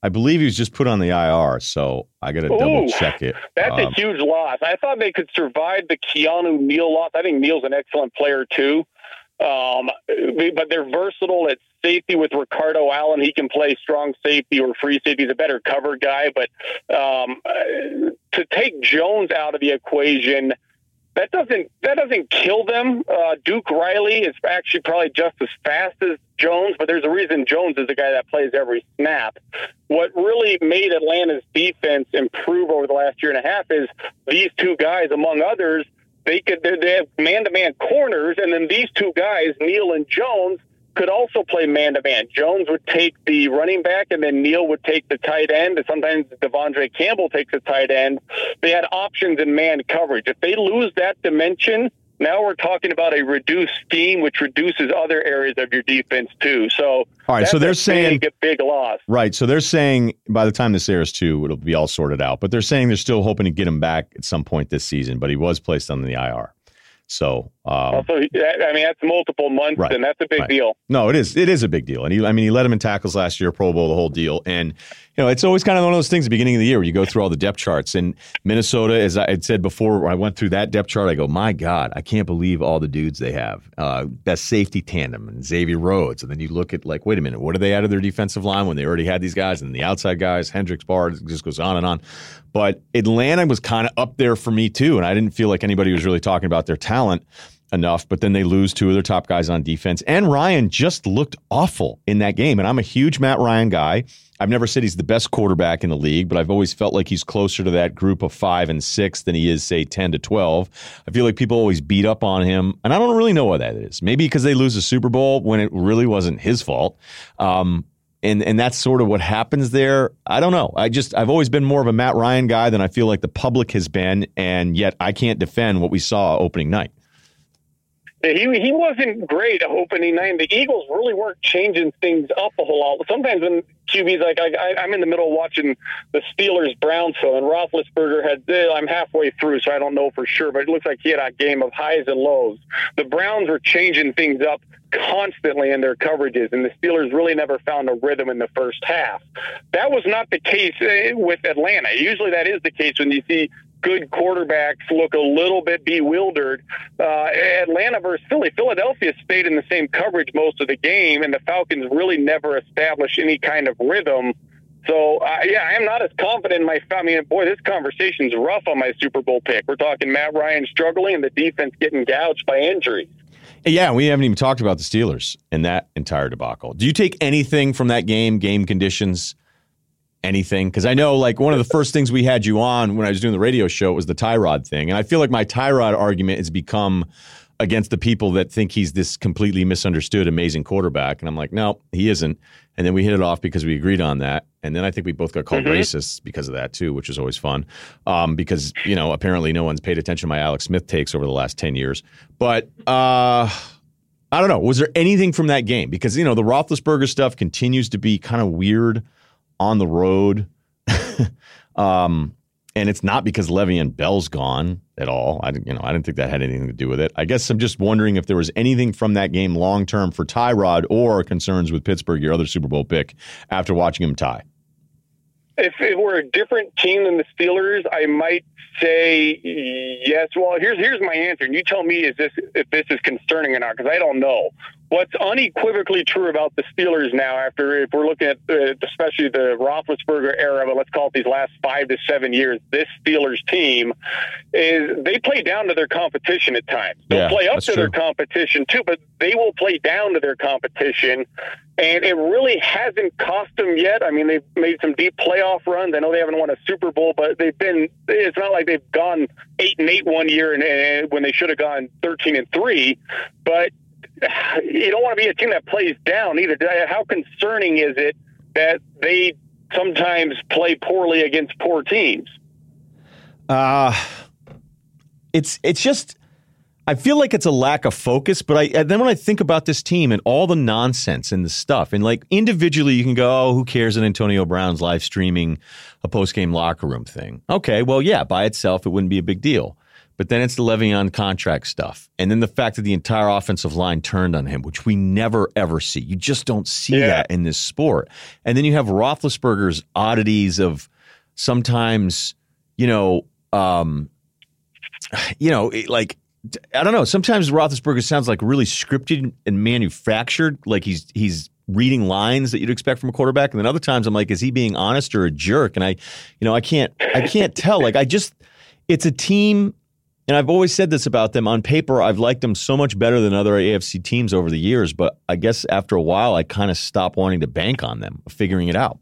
I believe he was just put on the IR, so I got to double check it. That's um, a huge loss. I thought they could survive the Keanu Neal loss. I think Neal's an excellent player too. Um, but they're versatile at safety with Ricardo Allen. He can play strong safety or free safety. He's a better cover guy. But um, to take Jones out of the equation that doesn't that doesn't kill them. Uh, Duke Riley is actually probably just as fast as Jones, but there's a reason Jones is the guy that plays every snap. What really made Atlanta's defense improve over the last year and a half is these two guys, among others. They could they have man to man corners, and then these two guys, Neal and Jones, could also play man to man. Jones would take the running back, and then Neal would take the tight end. And sometimes De'Vondre Campbell takes the tight end. They had options in man coverage. If they lose that dimension, now we're talking about a reduced scheme, which reduces other areas of your defense too. So, all right. So they're saying big, big loss. Right. So they're saying by the time this airs too, it'll be all sorted out. But they're saying they're still hoping to get him back at some point this season. But he was placed on the IR. So, um, also, I mean, that's multiple months, right, and that's a big right. deal. No, it is. It is a big deal. And he, I mean, he led him in tackles last year, Pro Bowl, the whole deal. And you know, it's always kind of one of those things. At the beginning of the year, where you go through all the depth charts. And Minnesota, as I had said before, I went through that depth chart. I go, my God, I can't believe all the dudes they have. Uh, best safety tandem and Xavier Rhodes. And then you look at like, wait a minute, what do they add to their defensive line when they already had these guys and the outside guys, Hendricks, Bard, just goes on and on. But Atlanta was kind of up there for me too, and I didn't feel like anybody was really talking about their talent enough, but then they lose two of their top guys on defense. And Ryan just looked awful in that game. And I'm a huge Matt Ryan guy. I've never said he's the best quarterback in the league, but I've always felt like he's closer to that group of five and six than he is, say, 10 to 12. I feel like people always beat up on him, and I don't really know why that is. Maybe because they lose a Super Bowl when it really wasn't his fault. Um, and and that's sort of what happens there. I don't know. I just I've always been more of a Matt Ryan guy than I feel like the public has been, and yet I can't defend what we saw opening night. He he wasn't great opening night. The Eagles really weren't changing things up a whole lot. Sometimes when QB's like I, I, am in the middle watching the Steelers Browns so and Roethlisberger had eh, I'm halfway through, so I don't know for sure, but it looks like he had a game of highs and lows. The Browns were changing things up constantly in their coverages, and the Steelers really never found a rhythm in the first half. That was not the case eh, with Atlanta. Usually, that is the case when you see good quarterbacks look a little bit bewildered. Uh, Atlanta versus Philly. Philadelphia stayed in the same coverage most of the game, and the Falcons really never established any kind of rhythm. So, uh, yeah, I am not as confident in my. I mean, boy, this conversation's rough on my Super Bowl pick. We're talking Matt Ryan struggling and the defense getting gouged by injuries. Yeah, we haven't even talked about the Steelers in that entire debacle. Do you take anything from that game, game conditions? Anything? Because I know, like, one of the first things we had you on when I was doing the radio show was the Tyrod thing. And I feel like my Tyrod argument has become against the people that think he's this completely misunderstood, amazing quarterback. And I'm like, no, he isn't. And then we hit it off because we agreed on that. And then I think we both got called mm-hmm. racists because of that, too, which is always fun. Um, because, you know, apparently no one's paid attention to my Alex Smith takes over the last 10 years. But, uh, I don't know. Was there anything from that game? Because, you know, the Roethlisberger stuff continues to be kind of weird on the road. um, and it's not because Le'Veon Bell's gone at all. I you know I didn't think that had anything to do with it. I guess I'm just wondering if there was anything from that game long term for Tyrod or concerns with Pittsburgh, your other Super Bowl pick, after watching him tie. If it were a different team than the Steelers, I might say yes. Well, here's here's my answer, and you tell me is this if this is concerning or not because I don't know what's unequivocally true about the Steelers now, after if we're looking at uh, especially the Roethlisberger era, but let's call it these last five to seven years, this Steelers team is they play down to their competition at times. They'll yeah, play up to true. their competition too, but they will play down to their competition. And it really hasn't cost them yet. I mean, they've made some deep playoff runs. I know they haven't won a Super Bowl, but they've been. It's not like they've gone eight and eight one year, and, and when they should have gone thirteen and three. But you don't want to be a team that plays down either. How concerning is it that they sometimes play poorly against poor teams? Uh it's it's just I feel like it's a lack of focus, but I then when I think about this team and all the nonsense and the stuff, and like individually, you can go, "Oh, who cares?" that Antonio Brown's live streaming a post game locker room thing. Okay, well, yeah, by itself, it wouldn't be a big deal. But then it's the Le'Veon contract stuff. And then the fact that the entire offensive line turned on him, which we never ever see. You just don't see yeah. that in this sport. And then you have Roethlisberger's oddities of sometimes, you know, um, you know, like I don't know. Sometimes Roethlisberger sounds like really scripted and manufactured, like he's he's reading lines that you'd expect from a quarterback. And then other times I'm like, is he being honest or a jerk? And I, you know, I can't I can't tell. Like I just, it's a team and I've always said this about them on paper. I've liked them so much better than other AFC teams over the years, but I guess after a while, I kind of stopped wanting to bank on them, figuring it out.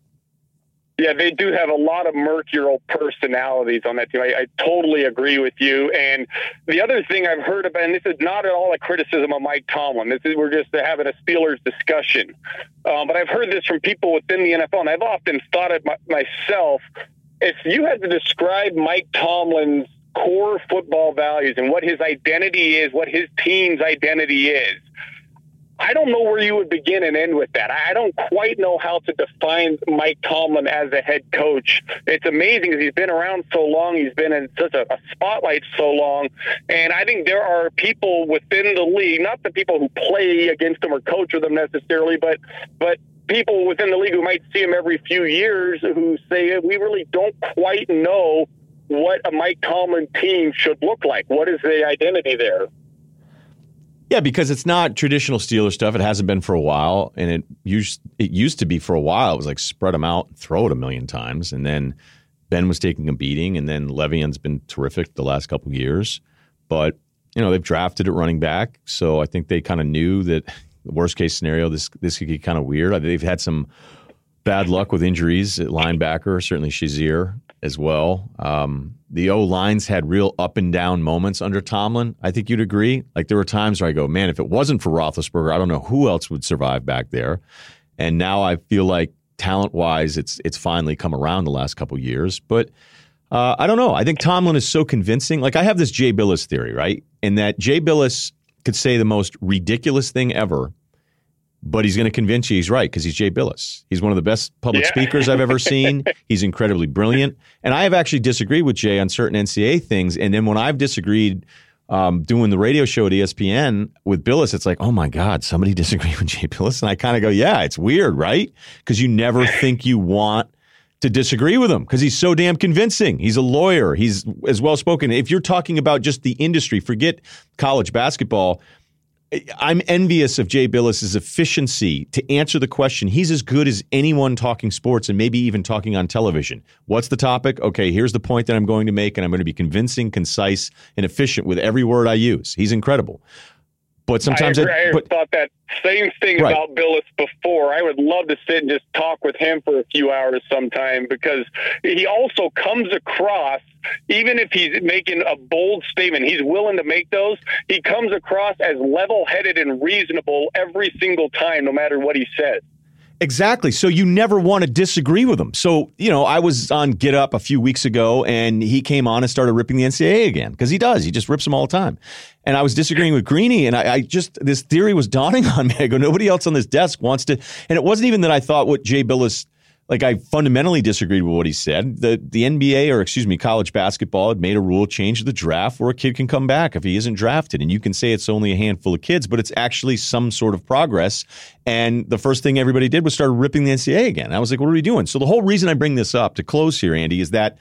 Yeah, they do have a lot of mercurial personalities on that team. I, I, totally agree with you. And the other thing I've heard about, and this is not at all a criticism of Mike Tomlin. This is we're just having a Steelers discussion. Um, but I've heard this from people within the NFL, and I've often thought it my, myself. If you had to describe Mike Tomlin's core football values and what his identity is, what his team's identity is, I don't know where you would begin and end with that. I don't quite know how to define Mike Tomlin as a head coach. It's amazing because he's been around so long. He's been in such a, a spotlight so long. And I think there are people within the league, not the people who play against him or coach with him necessarily, but, but people within the league who might see him every few years who say, we really don't quite know what a Mike Tomlin team should look like. What is the identity there? Yeah, because it's not traditional Steeler stuff. It hasn't been for a while, and it used it used to be for a while. It was like spread them out, throw it a million times, and then Ben was taking a beating, and then Le'Veon's been terrific the last couple years. But you know they've drafted at running back, so I think they kind of knew that the worst case scenario this this could get kind of weird. They've had some bad luck with injuries at linebacker, certainly Shazier as well. Um, the O lines had real up and down moments under Tomlin. I think you'd agree. Like there were times where I go, man, if it wasn't for Roethlisberger, I don't know who else would survive back there. And now I feel like talent wise, it's it's finally come around the last couple years. But uh, I don't know. I think Tomlin is so convincing. Like I have this Jay Bilas theory, right? In that Jay Bilas could say the most ridiculous thing ever, but he's going to convince you he's right because he's Jay Bilas. He's one of the best public yeah. speakers I've ever seen. he's incredibly brilliant. And I have actually disagreed with Jay on certain NCAA things. And then when I've disagreed um, doing the radio show at ESPN with Bilas, it's like, oh my God, somebody disagreed with Jay Bilas. And I kind of go, yeah, it's weird, right? Because you never think you want to disagree with him because he's so damn convincing. He's a lawyer. He's as well spoken. If you're talking about just the industry, forget college basketball. I'm envious of Jay Bilas's efficiency to answer the question. He's as good as anyone talking sports and maybe even talking on television. What's the topic? Okay, here's the point that I'm going to make, and I'm going to be convincing, concise, and efficient with every word I use. He's incredible. But sometimes I, I, I thought that same thing right. about Bilas before. I would love to sit and just talk with him for a few hours sometime because he also comes across, even if he's making a bold statement, he's willing to make those. He comes across as level headed and reasonable every single time, no matter what he says. Exactly. So you never want to disagree with him. So, you know, I was on Get Up a few weeks ago and he came on and started ripping the NCAA again because he does. He just rips them all the time. And I was disagreeing with Greeny and I, I, just, this theory was dawning on me. I go, nobody else on this desk wants to. And it wasn't even that I thought what Jay Bilas like I fundamentally disagreed with what he said. The the NBA or excuse me, college basketball had made a rule change the draft where a kid can come back if he isn't drafted. And you can say it's only a handful of kids, but it's actually some sort of progress. And the first thing everybody did was start ripping the NCAA again. I was like, what are we doing? So the whole reason I bring this up to close here, Andy, is that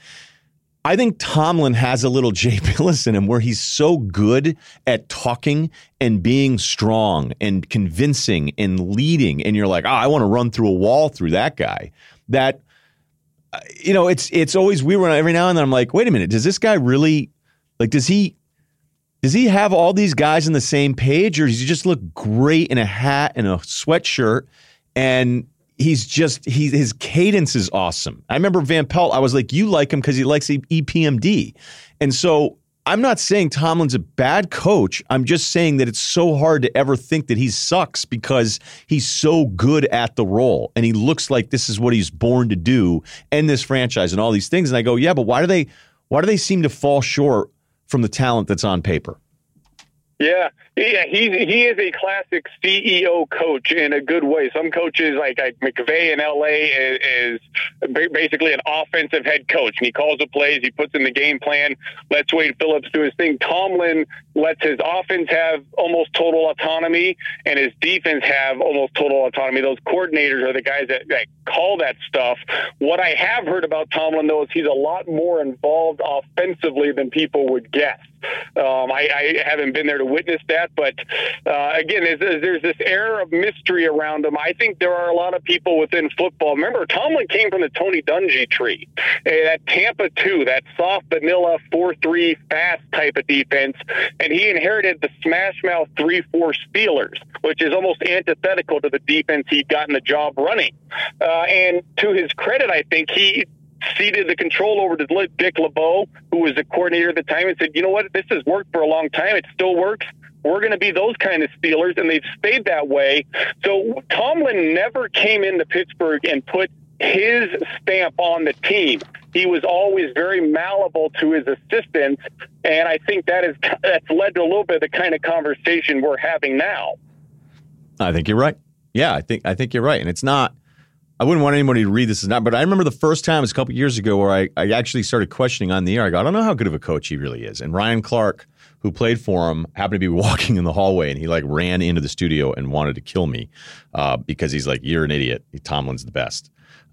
I think Tomlin has a little Jay Bilas in him where he's so good at talking and being strong and convincing and leading. And you're like, oh, I want to run through a wall through that guy that you know it's it's always we when every now and then I'm like, wait a minute, does this guy really like does he does he have all these guys on the same page or does he just look great in a hat and a sweatshirt and he's just he his cadence is awesome. I remember Van Pelt, I was like, you like him because he likes EPMD. And so I'm not saying Tomlin's a bad coach. I'm just saying that it's so hard to ever think that he sucks because he's so good at the role and he looks like this is what he's born to do and this franchise and all these things. And I go, yeah, but why do they why do they seem to fall short from the talent that's on paper? Yeah, yeah, he he is a classic CEO coach in a good way. Some coaches like, like McVay in LA is, is, basically an offensive head coach, and he calls the plays, he puts in the game plan, lets Wade Phillips do his thing. Tomlin lets his offense have almost total autonomy and his defense have almost total autonomy. Those coordinators are the guys that, that call that stuff. What I have heard about Tomlin, though, is he's a lot more involved offensively than people would guess. Um, I, I, haven't been there to witness that, but uh, again, there's, this air of mystery around him. I think there are a lot of people within football. Remember, Tomlin came from the Tony Dungy tree, that Tampa two, that soft vanilla four three fast type of defense, and he inherited the smash mouth three four Steelers, which is almost antithetical to the defense he'd gotten the job running. Uh, and to his credit, I think he ceded the control over to Dick LeBeau, who was the coordinator at the time, and said, "You know what? This has worked for a long time. It still works. We're going to be those kind of Steelers," and they've stayed that way. So Tomlin never came into Pittsburgh and put his stamp on the team. He was always very malleable to his assistants, and I think that is that's led to a little bit of the kind of conversation we're having now. I think you're right. Yeah, I think I think you're right, and it's not I wouldn't want anybody to read this as not, but I remember the first time, it was a couple years ago, where I, I actually started questioning on the air. I go, I don't know how good of a coach he really is. And Ryan Clark, who played for him, happened to be walking in the hallway and he like ran into the studio and wanted to kill me uh, because he's like, You're an idiot. Tomlin's the best.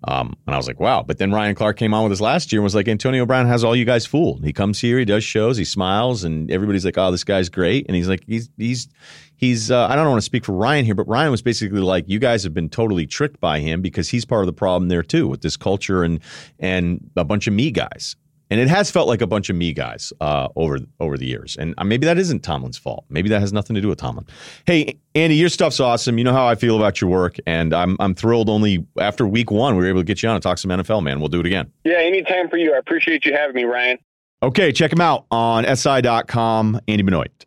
Um, and I was like, wow. But then Ryan Clark came on with us last year and was like, Antonio Brown has all you guys fooled. He comes here, he does shows, he smiles, and everybody's like, oh, this guy's great. And he's like, he's he's he's. Uh, I don't want to speak for Ryan here, but Ryan was basically like, you guys have been totally tricked by him because he's part of the problem there too with this culture and and a bunch of me guys and it has felt like a bunch of me guys uh, over over the years. And uh, maybe that isn't Tomlin's fault. Maybe that has nothing to do with Tomlin. Hey, Andy, your stuff's awesome. You know how I feel about your work, and I'm I'm thrilled. Only after week one, we were able to get you on and talk some NFL. Man, we'll do it again. Yeah, anytime for you. I appreciate you having me, Ryen. Okay, check him out on si.com. Andy Benoit,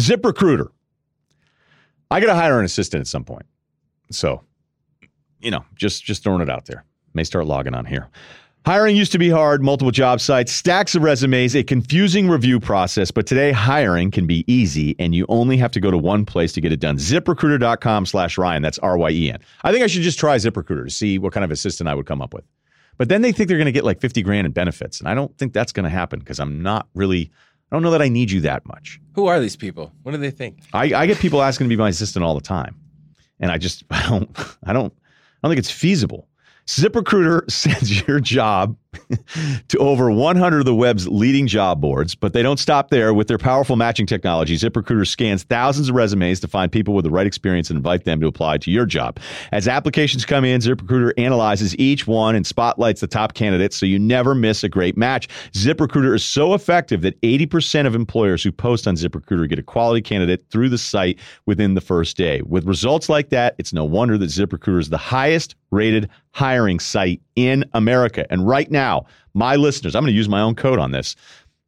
Zip Recruiter. I got to hire an assistant at some point, so you know, just just throwing it out there. May start logging on here. Hiring used to be hard, multiple job sites, stacks of resumes, a confusing review process, but today hiring can be easy and you only have to go to one place to get it done. ZipRecruiter.com slash Ryen. That's R-Y-E-N. I think I should just try ZipRecruiter to see what kind of assistant I would come up with. But then they think they're going to get like 50 grand in benefits. And I don't think that's going to happen because I'm not really, I don't know that I need you that much. Who are these people? What do they think? I, I get people asking to be my assistant all the time. And I just, I don't, I don't, I don't think it's feasible. ZipRecruiter sends your job to over 100 of the web's leading job boards, but they don't stop there. With their powerful matching technology, ZipRecruiter scans thousands of resumes to find people with the right experience and invite them to apply to your job. As applications come in, ZipRecruiter analyzes each one and spotlights the top candidates so you never miss a great match. ZipRecruiter is so effective that 80% of employers who post on ZipRecruiter get a quality candidate through the site within the first day. With results like that, it's no wonder that ZipRecruiter is the highest rated hiring site in America. And right now, my listeners, I'm going to use my own code on this,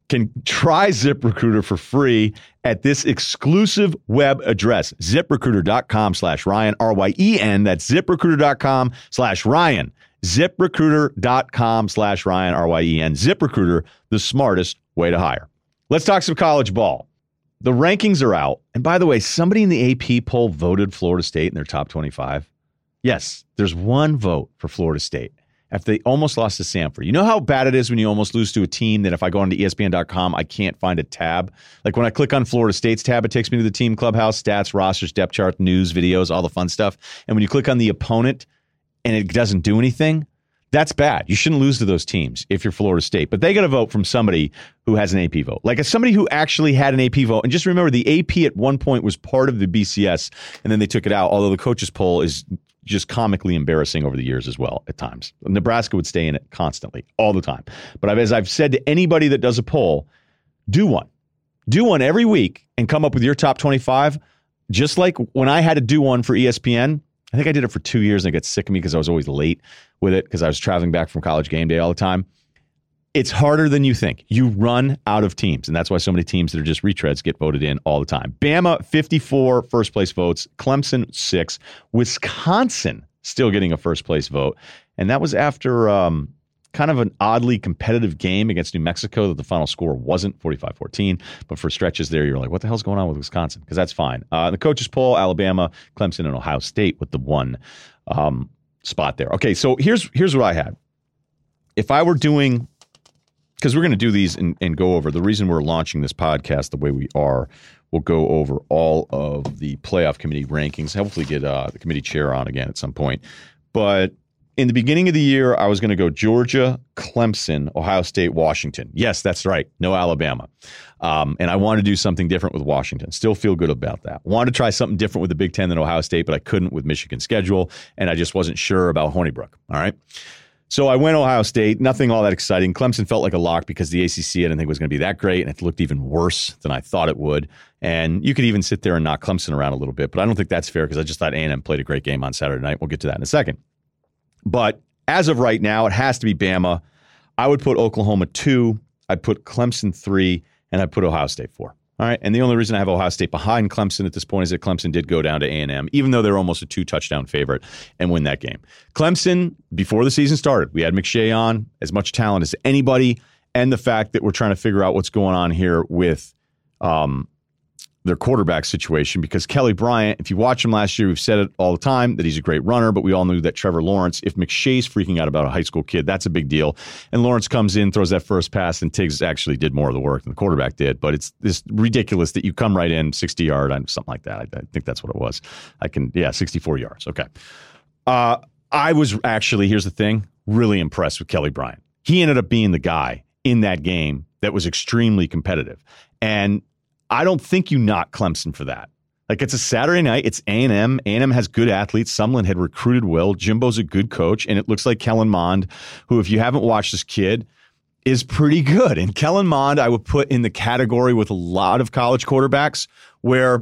can try ZipRecruiter for free at this exclusive web address, ziprecruiter.com slash Ryen, R-Y-E-N. That's ziprecruiter.com slash Ryen. ZipRecruiter.com slash Ryen, R-Y-E-N. ZipRecruiter, the smartest way to hire. Let's talk some college ball. The rankings are out. And by the way, somebody in the AP poll voted Florida State in their top 25. Yes, there's one vote for Florida State after they almost lost to Samford. You know how bad it is when you almost lose to a team that if I go onto ESPN.com, I can't find a tab. Like when I click on Florida State's tab, it takes me to the team clubhouse, stats, rosters, depth chart, news, videos, all the fun stuff. And when you click on the opponent and it doesn't do anything, that's bad. You shouldn't lose to those teams if you're Florida State. But they got a vote from somebody who has an AP vote. Like as somebody who actually had an AP vote. And just remember the AP at one point was part of the BCS and then they took it out, although the coaches poll is just comically embarrassing over the years as well at times. Nebraska would stay in it constantly, all the time. But as I've said to anybody that does a poll, do one. Do one every week and come up with your top 25. Just like when I had to do one for ESPN, I think I did it for two years and it got sick of me because I was always late with it because I was traveling back from college game day all the time it's harder than you think. You run out of teams, and that's why so many teams that are just retreads get voted in all the time. Bama, 54 first place votes, Clemson, six, Wisconsin still getting a first place vote. And that was after um, kind of an oddly competitive game against New Mexico that the final score wasn't 45 14. But for stretches there, you're like, what the hell's going on with Wisconsin? Because that's fine. Uh, the coaches poll Alabama, Clemson, and Ohio State with the one um, spot there. Okay, so here's here's what I had. If I were doing because we're going to do these and, and go over the reason we're launching this podcast the way we are. We'll go over all of the playoff committee rankings. Hopefully, get uh, the committee chair on again at some point. But in the beginning of the year, I was going to go Georgia, Clemson, Ohio State, Washington. Yes, that's right. No Alabama. Um, and I wanted to do something different with Washington. Still feel good about that. Wanted to try something different with the Big Ten than Ohio State, but I couldn't with Michigan's schedule. And I just wasn't sure about Hornibrook. All right. So I went Ohio State. Nothing all that exciting. Clemson felt like a lock because the ACC I didn't think was going to be that great, and it looked even worse than I thought it would. And you could even sit there and knock Clemson around a little bit, but I don't think that's fair because I just thought A&M played a great game on Saturday night. We'll get to that in a second. But as of right now, it has to be Bama. I would put Oklahoma two. I'd put Clemson three, and I'd put Ohio State four. All right, and the only reason I have Ohio State behind Clemson at this point is that Clemson did go down to A and M, even though they're almost a two touchdown favorite and win that game. Clemson before the season started, we had McShay on as much talent as anybody, and the fact that we're trying to figure out what's going on here with um, their quarterback situation because Kelly Bryant, if you watch him last year, we've said it all the time that he's a great runner, but we all knew that Trevor Lawrence, if McShay's freaking out about a high school kid, that's a big deal. And Lawrence comes in, throws that first pass, and Tiggs actually did more of the work than the quarterback did. But it's this ridiculous that you come right in 60 yard, on something like that. I, I think that's what it was. I can, yeah, 64 yards. Okay. Uh, I was actually, here's the thing, really impressed with Kelly Bryant. He ended up being the guy in that game that was extremely competitive. And I don't think you knock Clemson for that. Like it's a Saturday night. It's A and M. A and M has good athletes. Sumlin had recruited well. Jimbo's a good coach, and it looks like Kellen Mond, who, if you haven't watched this kid, is pretty good. And Kellen Mond, I would put in the category with a lot of college quarterbacks where,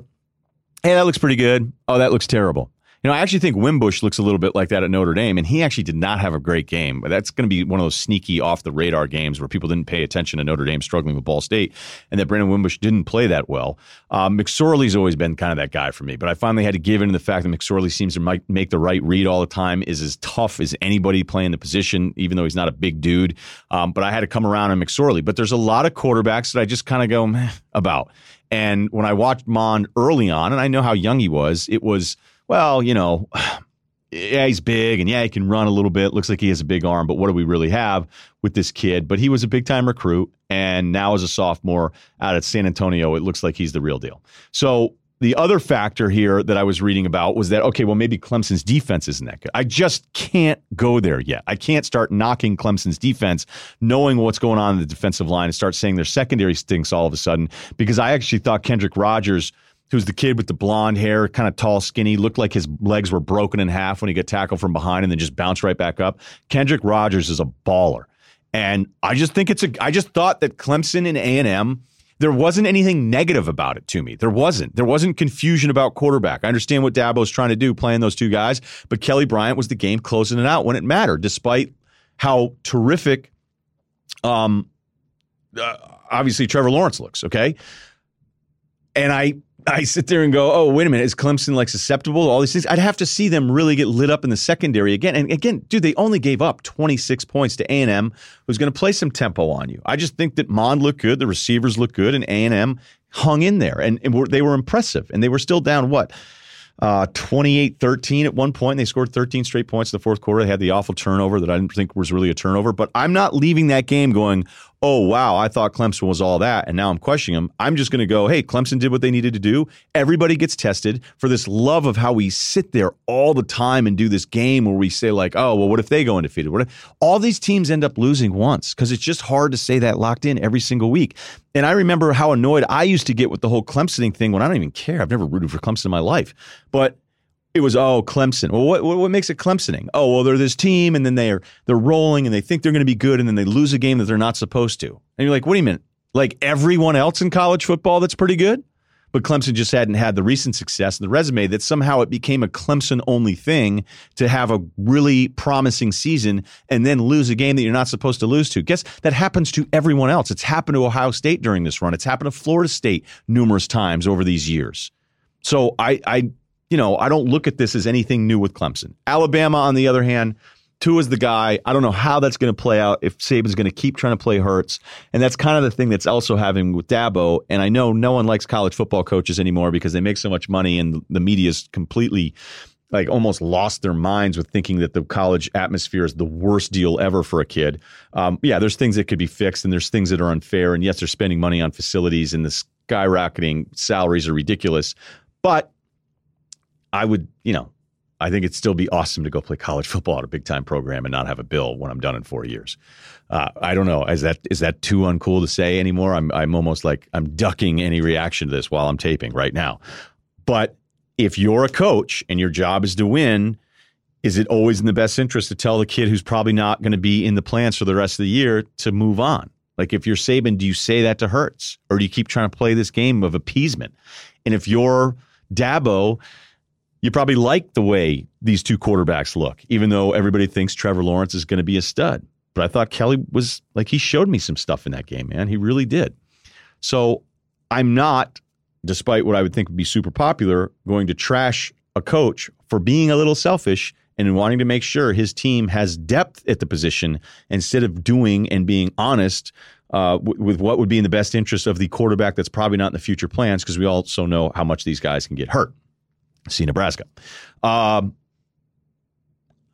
hey, that looks pretty good. Oh, that looks terrible. You know, I actually think Wimbush looks a little bit like that at Notre Dame, and he actually did not have a great game. But that's going to be one of those sneaky off the radar games where people didn't pay attention to Notre Dame struggling with Ball State, and that Brandon Wimbush didn't play that well. Um, McSorley's always been kind of that guy for me, but I finally had to give in to the fact that McSorley seems to make the right read all the time, is as tough as anybody playing the position, even though he's not a big dude. Um, but I had to come around on McSorley. But there's a lot of quarterbacks that I just kind of go about. And when I watched Mond early on, and I know how young he was, it was well, you know, yeah, he's big and yeah, he can run a little bit. Looks like he has a big arm, but what do we really have with this kid? But he was a big time recruit, and now as a sophomore out at San Antonio, it looks like he's the real deal. So the other factor here that I was reading about was that okay, well maybe Clemson's defense isn't that good. I just can't go there yet. I can't start knocking Clemson's defense, knowing what's going on in the defensive line, and start saying their secondary stinks all of a sudden because I actually thought Kendrick Rogers who's the kid with the blonde hair, kind of tall, skinny, looked like his legs were broken in half when he got tackled from behind and then just bounced right back up. Kendrick Rogers is a baller. And I just think it's a I just thought that Clemson and A&M there wasn't anything negative about it to me. There wasn't. There wasn't confusion about quarterback. I understand what Dabo's trying to do playing those two guys, but Kelly Bryant was the game closing it out when it mattered, despite how terrific um uh, obviously Trevor Lawrence looks, okay? And I I sit there and go, oh, wait a minute, is Clemson like susceptible to all these things? I'd have to see them really get lit up in the secondary again. And again, dude, they only gave up 26 points to A&M, who's going to play some tempo on you. I just think that Mond looked good, the receivers looked good, and A&M hung in there, and, and were, they were impressive. And they were still down, what, uh, 28-13 at one point. They scored 13 straight points in the fourth quarter. They had the awful turnover that I didn't think was really a turnover. But I'm not leaving that game going, oh, wow, I thought Clemson was all that, and now I'm questioning them. I'm just going to go, hey, Clemson did what they needed to do. Everybody gets tested for this love of how we sit there all the time and do this game where we say, like, oh, well, what if they go undefeated? What if? All these teams end up losing once because it's just hard to say that locked in every single week. And I remember how annoyed I used to get with the whole Clemsoning thing when I don't even care. I've never rooted for Clemson in my life. But it was oh Clemson. Well, what, what makes it Clemsoning? Oh, well, they're this team, and then they're they're rolling, and they think they're going to be good, and then they lose a game that they're not supposed to. And you're like, what do you mean? Like everyone else in college football that's pretty good? But Clemson just hadn't had the recent success in the resume that somehow it became a Clemson only thing to have a really promising season and then lose a game that you're not supposed to lose to. Guess that happens to everyone else. It's happened to Ohio State during this run. It's happened to Florida State numerous times over these years. So I, I you know, I don't look at this as anything new with Clemson. Alabama, on the other hand, Tua is the guy. I don't know how that's going to play out if Saban's going to keep trying to play Hurts. And that's kind of the thing that's also having with Dabo. And I know no one likes college football coaches anymore because they make so much money and the media is completely like almost lost their minds with thinking that the college atmosphere is the worst deal ever for a kid. Um, yeah, there's things that could be fixed, and there's things that are unfair. And yes, they're spending money on facilities, and the skyrocketing salaries are ridiculous. But I would, you know, I think it'd still be awesome to go play college football at a big time program and not have a bill when I'm done in four years. Uh, I don't know. Is that is that too uncool to say anymore? I'm I'm almost like I'm ducking any reaction to this while I'm taping right now. But if you're a coach and your job is to win, is it always in the best interest to tell the kid who's probably not going to be in the plans for the rest of the year to move on? Like if you're Saban, do you say that to Hurts or do you keep trying to play this game of appeasement? And if you're Dabo, you probably like the way these two quarterbacks look, even though everybody thinks Trevor Lawrence is going to be a stud. But I thought Kelly was like, he showed me some stuff in that game, man. He really did. So I'm not, despite what I would think would be super popular, going to trash a coach for being a little selfish and wanting to make sure his team has depth at the position instead of doing and being honest uh, with what would be in the best interest of the quarterback that's probably not in the future plans because we also know how much these guys can get hurt. See Nebraska. Um,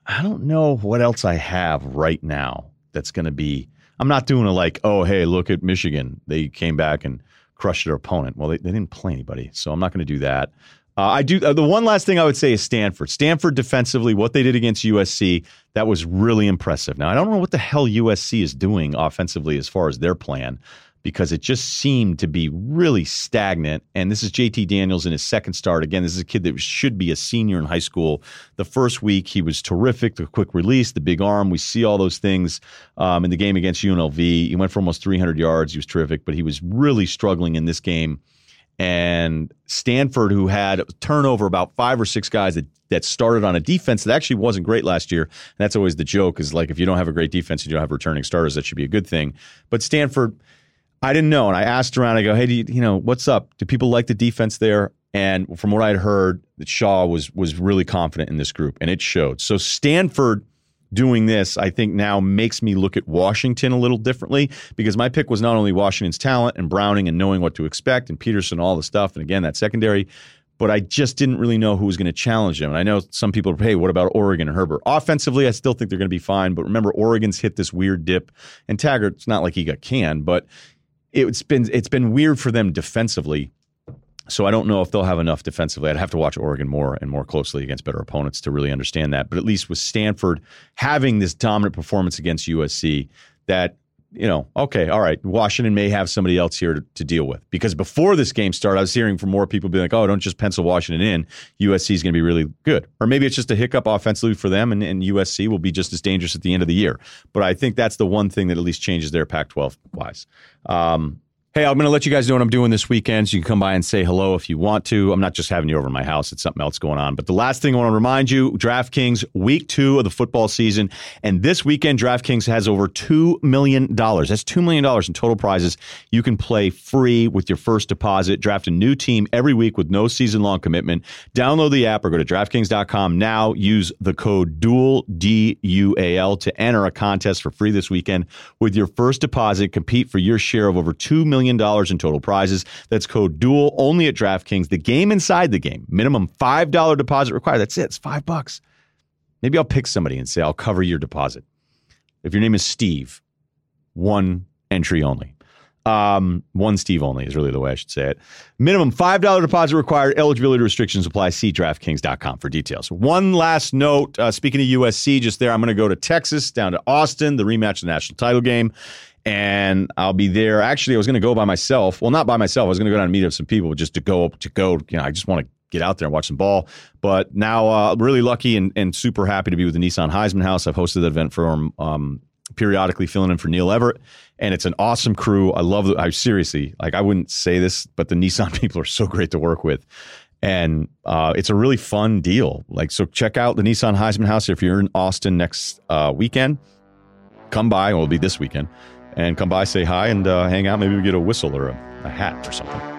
I don't know what else I have right now that's going to be. I'm not doing a like, oh, hey, look at Michigan. They came back and crushed their opponent. Well, they, they didn't play anybody, so I'm not going to do that. Uh, I do. Uh, the one last thing I would say is Stanford. Stanford defensively, what they did against USC, that was really impressive. Now I don't know what the hell USC is doing offensively as far as their plan, because it just seemed to be really stagnant. And this is JT Daniels in his second start. Again, this is a kid that should be a senior in high school. The first week, he was terrific. The quick release, the big arm. We see all those things um, in the game against UNLV. He went for almost 300 yards. He was terrific, but he was really struggling in this game. And Stanford, who had turnover about five or six guys that, that started on a defense that actually wasn't great last year. And that's always the joke is like if you don't have a great defense and you don't have returning starters, that should be a good thing. But Stanford, I didn't know. And I asked around, I go, hey, do you, you know, what's up? Do people like the defense there? And from what I'd heard, that Shaw was was really confident in this group, and it showed. So Stanford doing this, I think now makes me look at Washington a little differently because my pick was not only Washington's talent and Browning and knowing what to expect and Petersen, all the stuff, and again that secondary, but I just didn't really know who was going to challenge them. And I know some people are, hey, what about Oregon and Herbert? Offensively, I still think they're going to be fine. But remember, Oregon's hit this weird dip, and Taggart, it's not like he got canned, but it's been it's been weird for them defensively. So I don't know if they'll have enough defensively. I'd have to watch Oregon more and more closely against better opponents to really understand that. But at least with Stanford having this dominant performance against USC, that you know, okay, all right, Washington may have somebody else here to, to, deal with. Because before this game started, I was hearing from more people being like, oh, don't just pencil Washington in. USC is going to be really good. Or maybe it's just a hiccup offensively for them, and, and, USC will be just as dangerous at the end of the year. But I think that's the one thing that at least changes their Pac 12 wise. Um, Hey, I'm going to let you guys know what I'm doing this weekend. So you can come by and say hello if you want to. I'm not just having you over my house. It's something else going on. But the last thing I want to remind you, DraftKings, week two of the football season. And this weekend, DraftKings has over $2 million. That's $2 million in total prizes. You can play free with your first deposit. Draft a new team every week with no season-long commitment. Download the app or go to DraftKings.com now. Use the code DUAL, D-U-A-L, to enter a contest for free this weekend. With your first deposit, compete for your share of over $2 million million in total prizes. That's code DUAL only at DraftKings. The game inside the game. Minimum $5 deposit required. That's it. It's five bucks. Maybe I'll pick somebody and say, I'll cover your deposit. If your name is Steve, one entry only. Um, one Steve only is really the way I should say it. Minimum $5 deposit required. Eligibility restrictions apply. See DraftKings.com for details. One last note. Uh, speaking of USC, just there, I'm going to go to Texas, down to Austin, the rematch of the national title game and I'll be there. Actually, I was going to go by myself. Well, not by myself. I was going to go down and meet up some people, just to go to go. You know, I just want to get out there and watch some ball. But now, uh, really lucky and, and super happy to be with the Nissan Heisman House. I've hosted that event for them um, periodically, filling in for Neil Everett, and it's an awesome crew. I love. The, I seriously like. I wouldn't say this, but the Nissan people are so great to work with. And uh, it's a really fun deal. Like, so check out the Nissan Heisman House if you're in Austin next uh, weekend. Come by, well, it'll be this weekend and come by, say hi, and uh, hang out. Maybe we get a whistle or a, a hat or something.